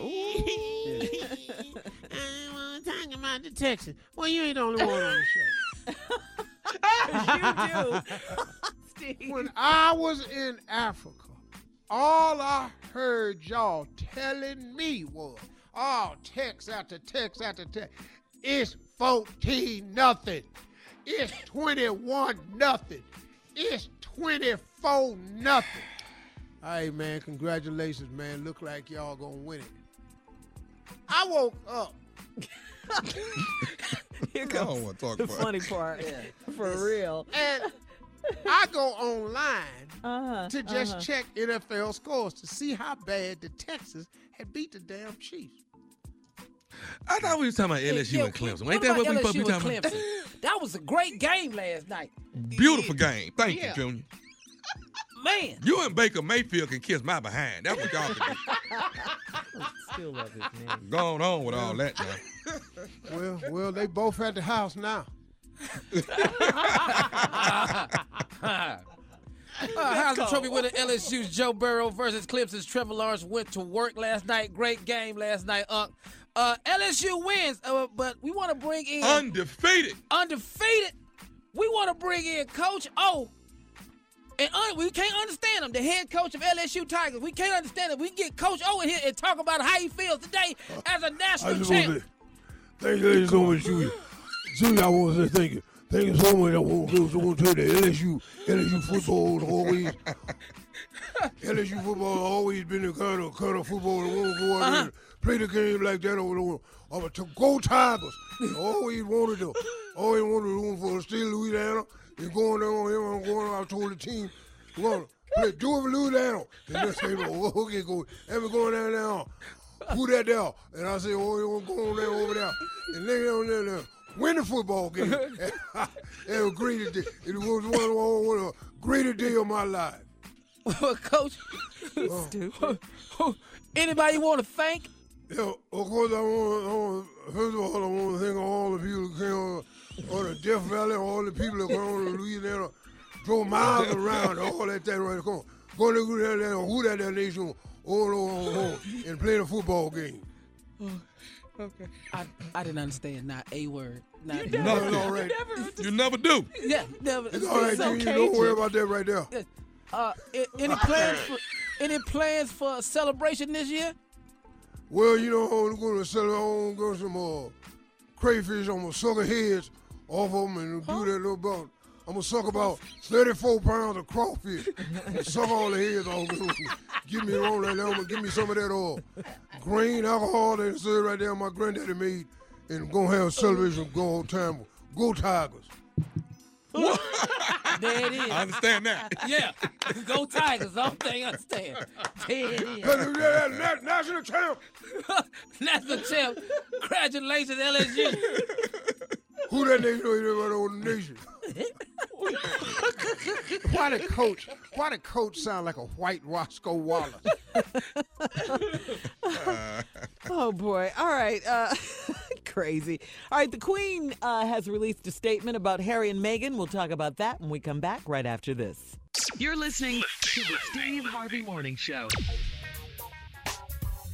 Speaker 24: I want to talk about the Texans. Well, you ain't the only one on the show. *laughs*
Speaker 4: you do. Steve.
Speaker 2: When I was in Africa, all I heard y'all telling me was, oh, text after text after text. It's 14 nothing. It's 21 nothing. It's 24 nothing. Hey, man, congratulations, man. Look like y'all gonna win it. I woke up. *laughs*
Speaker 4: Here
Speaker 7: I don't want to talk
Speaker 4: the
Speaker 7: about
Speaker 4: funny
Speaker 7: it.
Speaker 4: part. *laughs* For real.
Speaker 2: And I go online *laughs*
Speaker 4: Uh-huh,
Speaker 2: to just
Speaker 4: uh-huh.
Speaker 2: check NFL scores to see how bad the Texans had beat the damn Chiefs.
Speaker 7: I thought we was talking about LSU
Speaker 6: Yeah,
Speaker 7: and Clemson.
Speaker 6: what
Speaker 7: Ain't that what we supposed to be talking about?
Speaker 6: That was a great game last night.
Speaker 7: Beautiful game. Thank
Speaker 6: Yeah.
Speaker 7: you, Junior.
Speaker 6: Man.
Speaker 7: You and Baker Mayfield can kiss my behind. That's what y'all can do. *laughs*
Speaker 4: Still love his name.
Speaker 7: Going on with all that now. *laughs*
Speaker 2: Well, well, they both at the house now. *laughs*
Speaker 6: Uh, Heisman Trophy winner LSU's Joe Burrow versus Clemson's Trevor Lawrence went to work last night. Great game last night, Unc. Uh, LSU wins, uh, but we want to bring in
Speaker 7: Undefeated.
Speaker 6: undefeated. We want to bring in Coach O. And un- we can't understand him, the head coach of LSU Tigers. We can't understand it. We can get Coach O in here and talk about how he feels today as a
Speaker 24: I
Speaker 6: national
Speaker 24: just
Speaker 6: champ.
Speaker 24: thank you so much, Julia. Julia, I want to say thank you. Thank you so much. I want to, want to tell you that LSU, LSU football always, *laughs* LSU football has always been the kind of, kind of football that want to go out there and play the game like that over there. Over to go Tigers. They always wanted to, always wanted to room for the state of Louisiana. You're going there on him. I'm going. I told the team, we're going play, do it for Louisiana. And they say, well, okay, go. And we're going down there. Who that there? And I said, oh, you want to go on there over there. And they on there, there win the football game. *laughs* *laughs* it was great day. It was one, one, one of the greatest day of my life. *laughs*
Speaker 6: Coach,
Speaker 2: Oh.
Speaker 6: anybody want to thank?
Speaker 2: Yeah, of course, I want, I want, first of all, I want to thank all the people that came on on the Death Valley, all the people that came on to Louisiana, drove miles around, all that thing right Come on, go to who that, that, who that, that nation, all over home, and play the football game.
Speaker 6: Okay. I, I didn't understand not a word. Not
Speaker 2: You never- It's all right.
Speaker 7: You never do.
Speaker 6: Yeah, never.
Speaker 2: It's all right,
Speaker 6: so
Speaker 2: Junior, don't worry about that right there.
Speaker 6: Uh, any plans for any plans for a celebration this year?
Speaker 2: Well, you know, I'm going to sell I'm going to some uh, crayfish. I'm going to suck the heads off of them and do that little about. I'm going to suck about 34 pounds of crawfish. and *laughs* suck all the heads off of them. Give me all that. I'm going to give me some of that uh, green alcohol that said right there my granddaddy made. And going to have a celebration, go on time. Go Tigers.
Speaker 6: There it is.
Speaker 7: I understand that.
Speaker 6: Yeah, go Tigers. Only thing I understand. There it is.
Speaker 2: Na- National champ. *laughs*
Speaker 6: National champ. Congratulations, LSU.
Speaker 2: Who that nigga know he right on the nation? *laughs* why the coach? Why the coach sound like a white Roscoe Wallace? *laughs*
Speaker 4: Oh boy! All right, uh, *laughs* crazy. All right, the Queen uh, has released a statement about Harry and Meghan. We'll talk about that when we come back right after this.
Speaker 25: You're listening to the Steve Harvey Morning Show.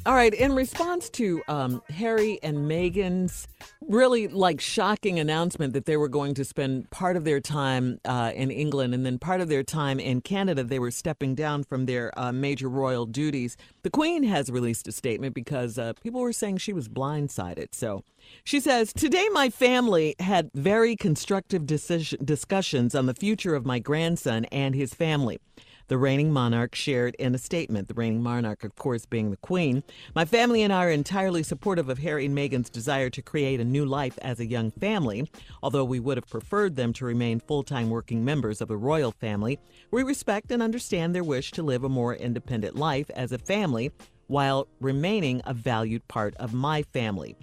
Speaker 4: All right, in response to um, Harry and Meghan's really like shocking announcement that they were going to spend part of their time uh, in England and then part of their time in Canada, they were stepping down from their uh, major royal duties. The Queen has released a statement because uh, people were saying she was blindsided. So she says, Today my family had very constructive decision- discussions on the future of my grandson and his family the reigning monarch shared in a statement. The reigning monarch, of course, being the Queen. My family and I are entirely supportive of Harry and Meghan's desire to create a new life as a young family. Although we would have preferred them to remain full time working members of the royal family, we respect and understand their wish to live a more independent life as a family while remaining a valued part of my family.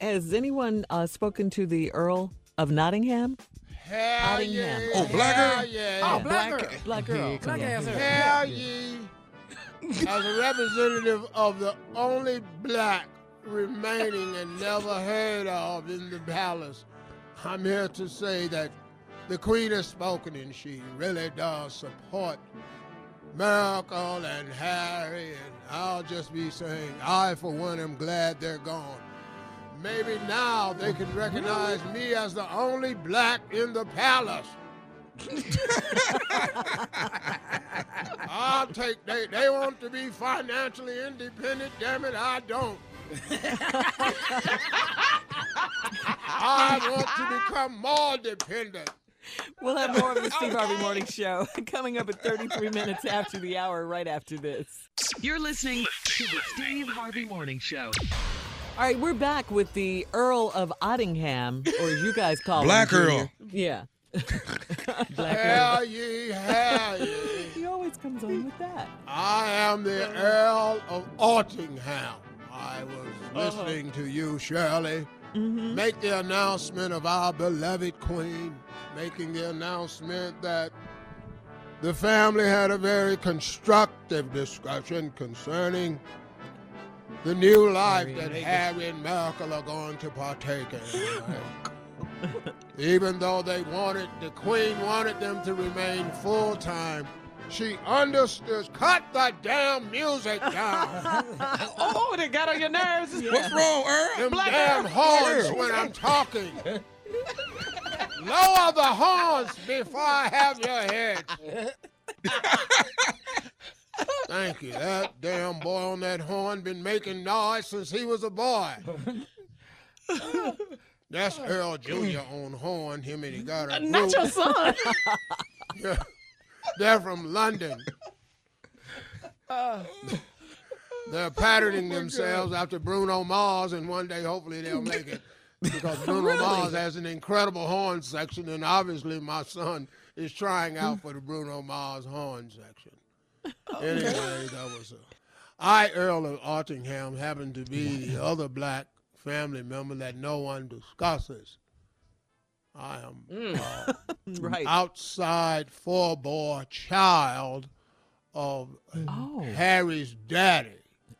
Speaker 4: Has anyone uh, spoken to the Earl of Nottingham?
Speaker 2: Hell
Speaker 4: Nottingham.
Speaker 2: yeah.
Speaker 7: Oh, black girl?
Speaker 2: Hell yeah.
Speaker 4: Oh, black girl. Black girl.
Speaker 6: Black ass girl.
Speaker 2: Hell yeah. As a representative of the only black remaining and never heard of in the palace, I'm here to say that the Queen has spoken and she really does support Miracle and Harry, and I'll just be saying, I, for one, am glad they're gone. Maybe now they can recognize me as the only black in the palace. *laughs* I'll take they they want to be financially independent, damn it, I don't. *laughs* I want to become more dependent.
Speaker 4: We'll have more of the Steve Harvey Morning Show *laughs* coming up at 33 minutes after the hour, right after this.
Speaker 26: You're listening to the Steve Harvey Morning Show.
Speaker 4: All right, we're back with the Earl of Ottingham, or as you guys call it.
Speaker 7: Black
Speaker 4: him.
Speaker 7: Earl.
Speaker 4: Yeah. *laughs* Black
Speaker 2: Hail
Speaker 4: Earl.
Speaker 2: ye, hail ye.
Speaker 4: He always comes on with that.
Speaker 2: I am the Earl of Ottingham. I was
Speaker 4: Uh-huh.
Speaker 2: listening to you, Shirley,
Speaker 4: Mm-hmm.
Speaker 2: make the announcement of our beloved queen, making the announcement that the family had a very constructive discussion concerning the new life that Harry and Miracle are going to partake in. *laughs* Even though they wanted, the queen wanted them to remain full time, she understood. Cut the damn music *laughs* down. *laughs*
Speaker 13: oh, they got on your nerves.
Speaker 7: What's wrong, Earl?
Speaker 2: Them
Speaker 13: Black
Speaker 2: damn
Speaker 13: Earl.
Speaker 2: horns
Speaker 13: Earl.
Speaker 2: when I'm talking. Lower the horns before I have your head. Thank you. That damn boy on that horn been making noise since he was a boy. That's Earl Jr. on horn. Him and he got a
Speaker 13: Not your son. *laughs*
Speaker 2: Yeah. They're from London. They're patterning oh, themselves after Bruno Mars, and one day, hopefully, they'll make it. Because Bruno
Speaker 13: Really?
Speaker 2: Mars has an incredible horn section, and obviously, my son is trying out *laughs* for the Bruno Mars horn section. Anyway, that was a. I, Earl of Ottingham, happened to be the other black family member that no one discusses. I am uh, *laughs*
Speaker 4: Right.
Speaker 2: outside four-boy child of
Speaker 4: Oh.
Speaker 2: Harry's daddy.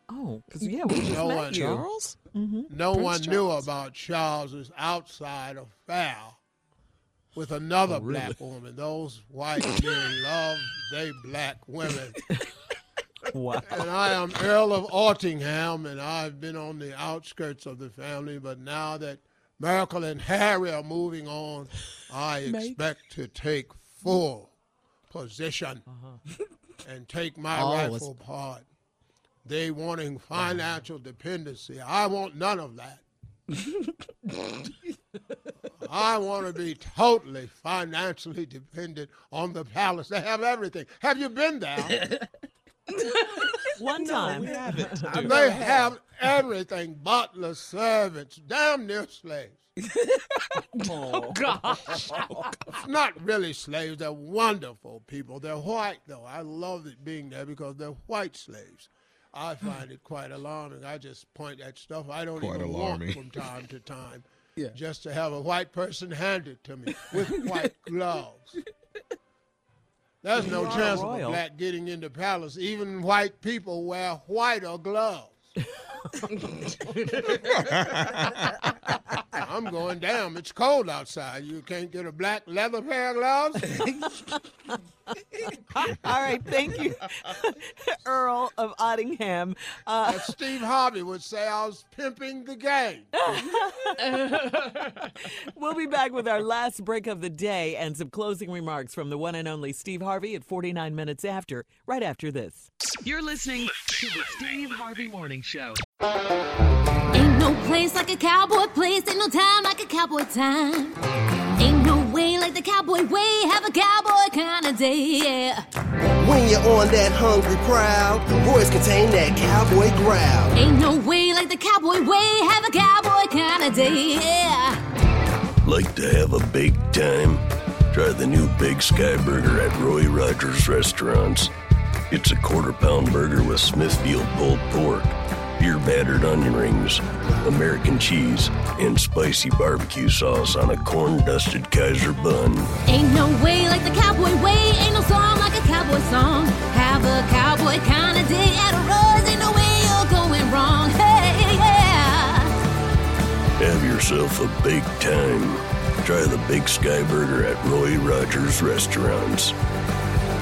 Speaker 4: Oh, because, yeah, we just
Speaker 2: No
Speaker 4: met
Speaker 2: one.
Speaker 4: Charles? Mm-hmm.
Speaker 2: No
Speaker 4: Prince
Speaker 2: one knew about Charles's outside affair with another
Speaker 4: Oh, really?
Speaker 2: black woman. Those white men *laughs* love they black women.
Speaker 4: Wow.
Speaker 2: And I am Earl of Ottingham, and I've been on the outskirts of the family, but now that Miracle and Harry are moving on, I
Speaker 4: Make-
Speaker 2: expect to take full position uh-huh. and take my
Speaker 4: Always.
Speaker 2: rightful part. They wanting financial dependency. I want none of that. *laughs* I want to be totally financially dependent on the palace. They have everything. Have you been there? *laughs*
Speaker 4: One time. *laughs*
Speaker 2: They have everything butlers, servants, damn near slaves. *laughs*
Speaker 4: Oh, oh,
Speaker 13: gosh.
Speaker 2: Not really slaves, they're wonderful people. They're white, though. I love it being there because they're white slaves. I find it quite alarming. I just point at stuff I don't
Speaker 7: Quite
Speaker 2: even
Speaker 7: alarming.
Speaker 2: want from time to time. Just to have a white person hand it to me *laughs* with white gloves. There's no
Speaker 4: You
Speaker 2: chance of a black getting into palace. Even white people wear whiter gloves. *laughs* *laughs* I'm going down. It's cold outside. You can't get a black leather pair of gloves? *laughs*
Speaker 4: All right, thank you, *laughs* Earl of Ottingham. Uh,
Speaker 2: As Steve Harvey would say, I was pimping the game.
Speaker 4: we'll be back with our last break of the day and some closing remarks from the one and only Steve Harvey at 49 minutes after, right after this.
Speaker 26: You're listening to the Steve Harvey Morning Show.
Speaker 27: Ain't no place like a cowboy place, ain't no time like a cowboy time. Ain't no way like the cowboy way, have a cowboy kind of day, yeah.
Speaker 18: When you're on that hungry prowl, voice contain that cowboy growl.
Speaker 27: Ain't no way like the cowboy way, have a cowboy kind of day, yeah.
Speaker 28: Like to have a big time? Try the new Big Sky Burger at Roy Rogers Restaurants. It's a quarter pound burger with Smithfield pulled pork, beer battered onion rings, American cheese, and spicy barbecue sauce on a corn dusted Kaiser bun.
Speaker 27: Ain't no way like the cowboy way, ain't no song like a cowboy song. Have a cowboy kind of day at a Rose, ain't no way you're going wrong, hey, yeah.
Speaker 28: Have yourself a big time. Try the Big Sky Burger at Roy Rogers Restaurants.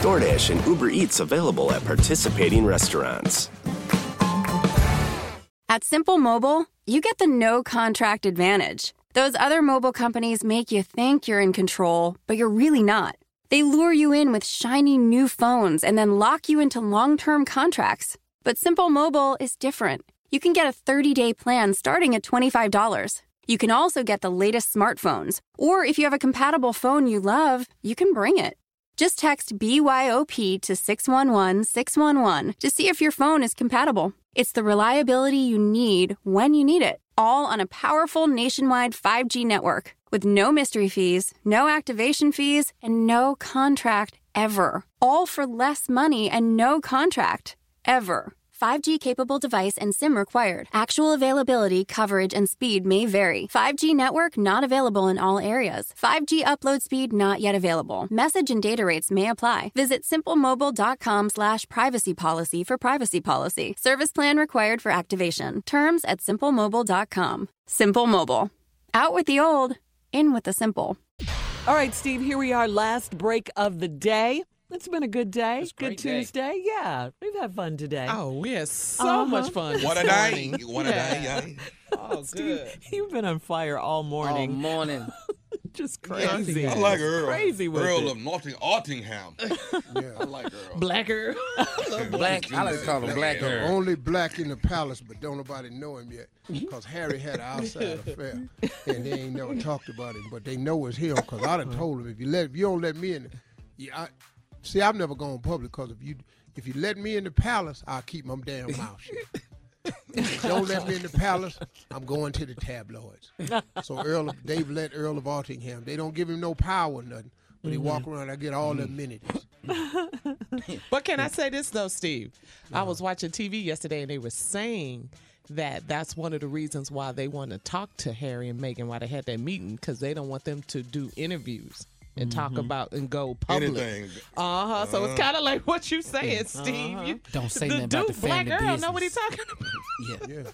Speaker 29: DoorDash and Uber Eats available at participating restaurants.
Speaker 30: At Simple Mobile, you get the no contract advantage. Those other mobile companies make you think you're in control, but you're really not. They lure you in with shiny new phones and then lock you into long term contracts. But Simple Mobile is different. You can get a 30 day plan starting at $25. You can also get the latest smartphones. Or if you have a compatible phone you love, you can bring it. Just text BYOP to 611 611 to see if your phone is compatible. It's the reliability you need when you need it, all on a powerful nationwide 5G network with no mystery fees, no activation fees, and no contract ever. All for less money and no contract ever. 5G capable device and SIM required. Actual availability, coverage, and speed may vary. 5G network not available in all areas. 5G upload speed not yet available. Message and data rates may apply. Visit simplemobile.com slash privacy policy for privacy policy. Service plan required for activation. Terms at simplemobile.com. Simple Mobile. Out with the old, in with the simple.
Speaker 4: All right, Steve, here we are, last break of the day. It's been a good day. Good
Speaker 6: great day.
Speaker 4: Tuesday. Yeah, we've had fun today.
Speaker 5: Oh, we had so
Speaker 4: Uh-huh.
Speaker 5: much fun.
Speaker 7: What a
Speaker 5: this
Speaker 7: day.
Speaker 5: morning. *laughs*
Speaker 7: What a day.
Speaker 5: Yeah.
Speaker 7: yeah.
Speaker 5: Oh, good.
Speaker 4: You've been on fire all morning.
Speaker 6: All morning. *laughs*
Speaker 4: Just crazy.
Speaker 7: I like Earl.
Speaker 4: Crazy with
Speaker 7: Earl
Speaker 4: it.
Speaker 7: of Notting, Ottingham. *laughs* I like Earl.
Speaker 5: Black Earl.
Speaker 6: Black. I like to call him Black
Speaker 2: The
Speaker 6: Earl.
Speaker 2: Only black in the palace, but don't nobody know him yet. Because Harry had an outside affair, and they ain't never talked about him. But they know it's him. Because I done told him if you let, if you don't let me in, yeah, I, see, I've never gone public. Because if you, if you let me in the palace, I'll keep my damn mouth shut. Don't let me in the palace, I'm going to the tabloids. So Earl, of, they've let Earl of Ottingham. They don't give him no power or nothing. But he walk mm-hmm. around, I get all the amenities. *laughs*
Speaker 5: But can I say this though, Steve? I was watching TV yesterday and they were saying that that's one of the reasons why they want to talk to Harry and Meghan, why they had that meeting, because they don't want them to do interviews and talk about and go public. Uh huh. So it's
Speaker 7: Uh.
Speaker 5: kind of like what you saying, Steve.
Speaker 4: Uh-huh.
Speaker 5: You,
Speaker 31: Don't say
Speaker 5: that
Speaker 31: nothing about
Speaker 5: dude,
Speaker 31: the
Speaker 5: Black
Speaker 31: family
Speaker 5: Earl, know what he
Speaker 31: business.
Speaker 5: talking about.
Speaker 31: Yeah.
Speaker 2: Yeah.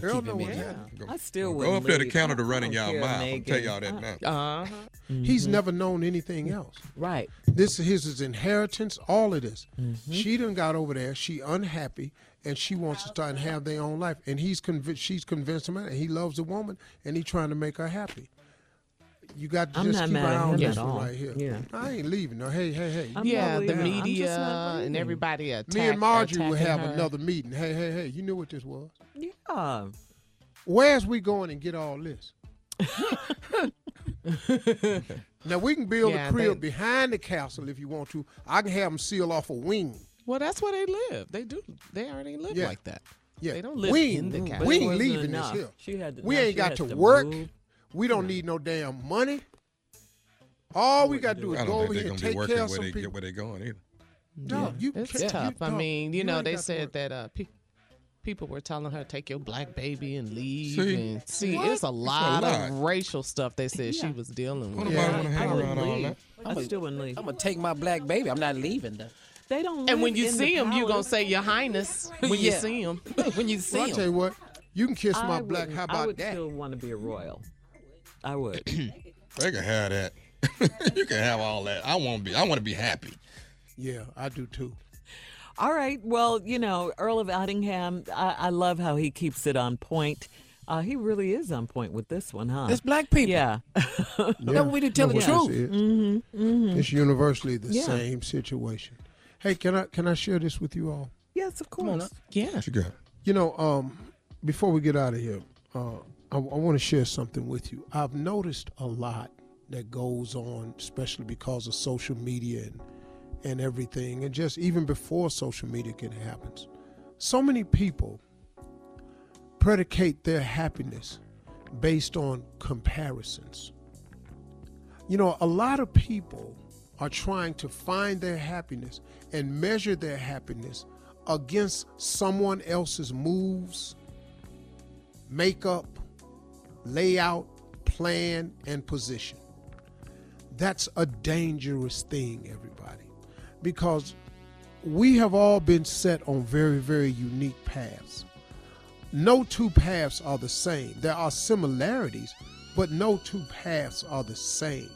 Speaker 31: Gotta
Speaker 2: Earl know what
Speaker 31: in
Speaker 2: he.
Speaker 4: I still
Speaker 7: Go
Speaker 4: wouldn't
Speaker 7: up there to
Speaker 4: leave.
Speaker 7: Canada
Speaker 4: I
Speaker 7: running y'all
Speaker 4: care,
Speaker 7: mouth. I'm
Speaker 4: Megan.
Speaker 7: tell y'all that now.
Speaker 5: Uh huh.
Speaker 2: He's never known anything else.
Speaker 4: Right.
Speaker 2: This is his, his inheritance, all of this.
Speaker 4: Mm-hmm.
Speaker 2: She done got over there. She unhappy, and she wants to start and have their own life. And he's convinced. She's convinced him, and he loves the woman, and he's trying to make her happy. You got to
Speaker 4: I'm
Speaker 2: just keep
Speaker 4: mad
Speaker 2: an eye on this one right here.
Speaker 4: Yeah.
Speaker 2: I ain't leaving. No, hey, hey, hey.
Speaker 4: I'm
Speaker 5: yeah, the
Speaker 4: leaving. I'm just
Speaker 5: media and everybody attack,
Speaker 2: Me and Marjorie will have
Speaker 5: her.
Speaker 2: another meeting. Hey, hey, hey. You knew what this was.
Speaker 4: Yeah.
Speaker 2: Where's we going and get all this? *laughs* now we can build
Speaker 5: Yeah,
Speaker 2: a crib
Speaker 5: they-
Speaker 2: behind the castle if you want to. I can have them seal off a wing.
Speaker 5: Well, that's where they live. They do. They already live
Speaker 2: Yeah.
Speaker 5: like that.
Speaker 2: Yeah,
Speaker 5: They don't live
Speaker 2: we
Speaker 5: in the castle.
Speaker 2: we ain't leaving
Speaker 4: enough.
Speaker 2: this here.
Speaker 4: She had to-
Speaker 2: we
Speaker 4: now
Speaker 2: ain't
Speaker 4: she
Speaker 2: got to
Speaker 4: to
Speaker 2: work.
Speaker 4: move.
Speaker 2: We don't need no damn money. All we got to do
Speaker 7: I
Speaker 2: is
Speaker 7: don't
Speaker 2: go
Speaker 7: think
Speaker 2: over
Speaker 7: they're
Speaker 2: here
Speaker 7: gonna
Speaker 2: and
Speaker 7: be
Speaker 2: take
Speaker 7: working
Speaker 2: care of
Speaker 7: where
Speaker 2: some
Speaker 7: they
Speaker 2: people.
Speaker 7: get where they going either.
Speaker 2: No, you
Speaker 5: It's
Speaker 2: can't-
Speaker 5: tough. I
Speaker 2: don't-
Speaker 5: mean, you,
Speaker 2: you
Speaker 5: know,
Speaker 2: ain't
Speaker 5: they
Speaker 2: got to
Speaker 5: said that uh, pe- people were telling her take your black baby and leave.
Speaker 7: See?
Speaker 5: and see, it's a
Speaker 7: It's a
Speaker 5: lot,
Speaker 7: lot.
Speaker 5: of racial stuff they said she was dealing
Speaker 7: Don't
Speaker 5: with.
Speaker 7: nobody want to hang
Speaker 4: I
Speaker 7: around
Speaker 4: wouldn't
Speaker 7: all
Speaker 4: leave.
Speaker 7: that.
Speaker 4: I still wouldn't leave.
Speaker 31: I'm gonna take my black baby. I'm not leaving though.
Speaker 4: They don't.
Speaker 5: And when you see him, you gonna say Your Highness when you
Speaker 31: Yeah.
Speaker 5: see him. *laughs*
Speaker 31: when you see
Speaker 2: Well, I
Speaker 31: him.
Speaker 2: tell you what, you can kiss my black.
Speaker 4: wouldn't-
Speaker 2: How
Speaker 4: I
Speaker 2: about
Speaker 4: would
Speaker 2: that?
Speaker 4: still want to be a royal. I would. *clears throat*
Speaker 7: They can have that. *laughs* you can have all that. I want to be. I want to be happy.
Speaker 2: Yeah, I do too.
Speaker 4: All right. Well, you know, Earl of Ottingham, I, I love how he keeps it on point. Uh, he really is on point with this one, huh?
Speaker 31: It's black people.
Speaker 4: Yeah. *laughs*
Speaker 31: That's what we do. Tell the truth.
Speaker 2: this
Speaker 4: mm-hmm, mm-hmm.
Speaker 2: It's universally the
Speaker 4: Yeah.
Speaker 2: same situation. Hey, can I can I share this with you all?
Speaker 4: Yes, of
Speaker 31: Come on
Speaker 4: course.
Speaker 5: Yeah.
Speaker 7: You got?
Speaker 2: You know, um, before we get out of here, uh, I, I want to share something with you. I've noticed a lot that goes on, especially because of social media and and everything, and just even before social media can happens. So many people predicate their happiness based on comparisons. You know, a lot of people are trying to find their happiness and measure their happiness against someone else's moves, makeup, layout, plan, and position. That's a dangerous thing, everybody, because we have all been set on very, very unique paths. No two paths are the same. There are similarities, but no two paths are the same.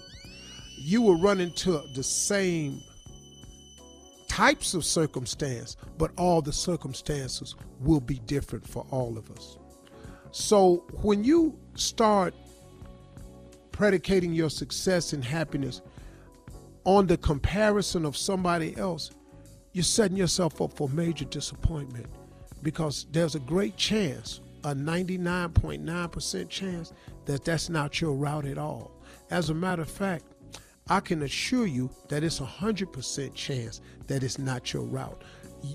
Speaker 2: You will run into the same types of circumstance, but all the circumstances will be different for all of us. So when you start predicating your success and happiness on the comparison of somebody else, you're setting yourself up for major disappointment because there's a great chance, a 99.9% chance, that that's not your route at all. As a matter of fact, I can assure you that it's a 100% chance that it's not your route.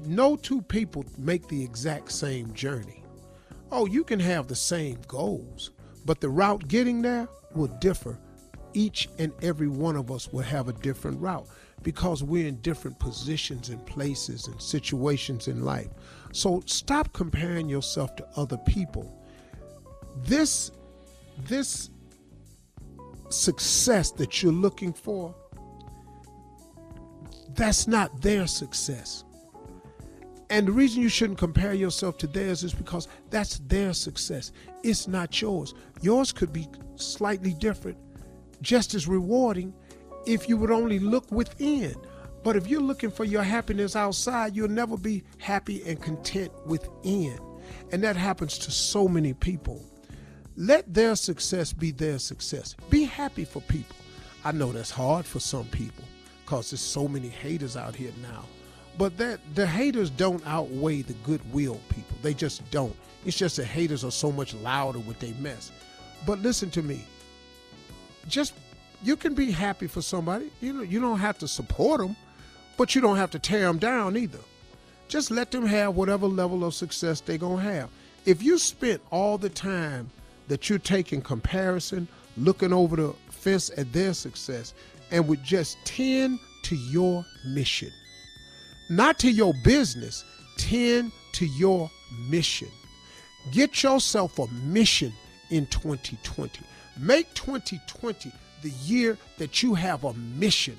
Speaker 2: No two people make the exact same journey. Oh, you can have the same goals, but the route getting there will differ. Each and every one of us will have a different route because we're in different positions and places and situations in life. So stop comparing yourself to other people. This this success that you're looking for that's not their success. And the reason you shouldn't compare yourself to theirs is because that's their success. It's not yours. Yours could be slightly different, just as rewarding if you would only look within. But if you're looking for your happiness outside, you'll never be happy and content within. And that happens to so many people. Let their success be their success. Be happy for people. I know that's hard for some people because there's so many haters out here now. But that the haters don't outweigh the goodwill people. They just don't. It's just the haters are so much louder with their mess. But listen to me. Just you can be happy for somebody. You know, you don't have to support them, but you don't have to tear them down either. Just let them have whatever level of success they're to have. If you spent all the time that you're taking comparison, looking over the fence at their success, and would just tend to your mission, not to your business, tend to your mission. Get yourself a mission in 2020. Make 2020 the year that you have a mission.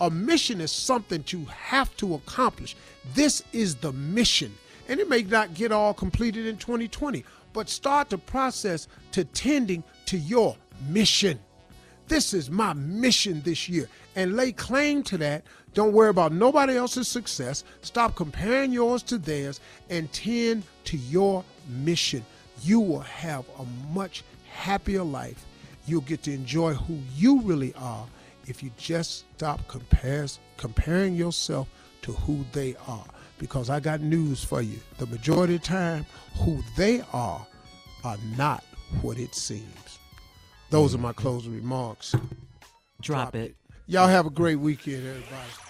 Speaker 2: A mission is something you have to accomplish. This is the mission. And it may not get all completed in 2020, but start the process to tending to your mission. This is my mission this year. And lay claim to that. Don't worry about nobody else's success. Stop comparing yours to theirs and tend to your mission. You will have a much happier life. You'll get to enjoy who you really are if you just stop compares, comparing yourself to who they are. Because I got news for you. The majority of the time, who they are are not what it seems. Those are my closing remarks.
Speaker 4: Drop, it.
Speaker 2: Y'all have a great weekend, everybody.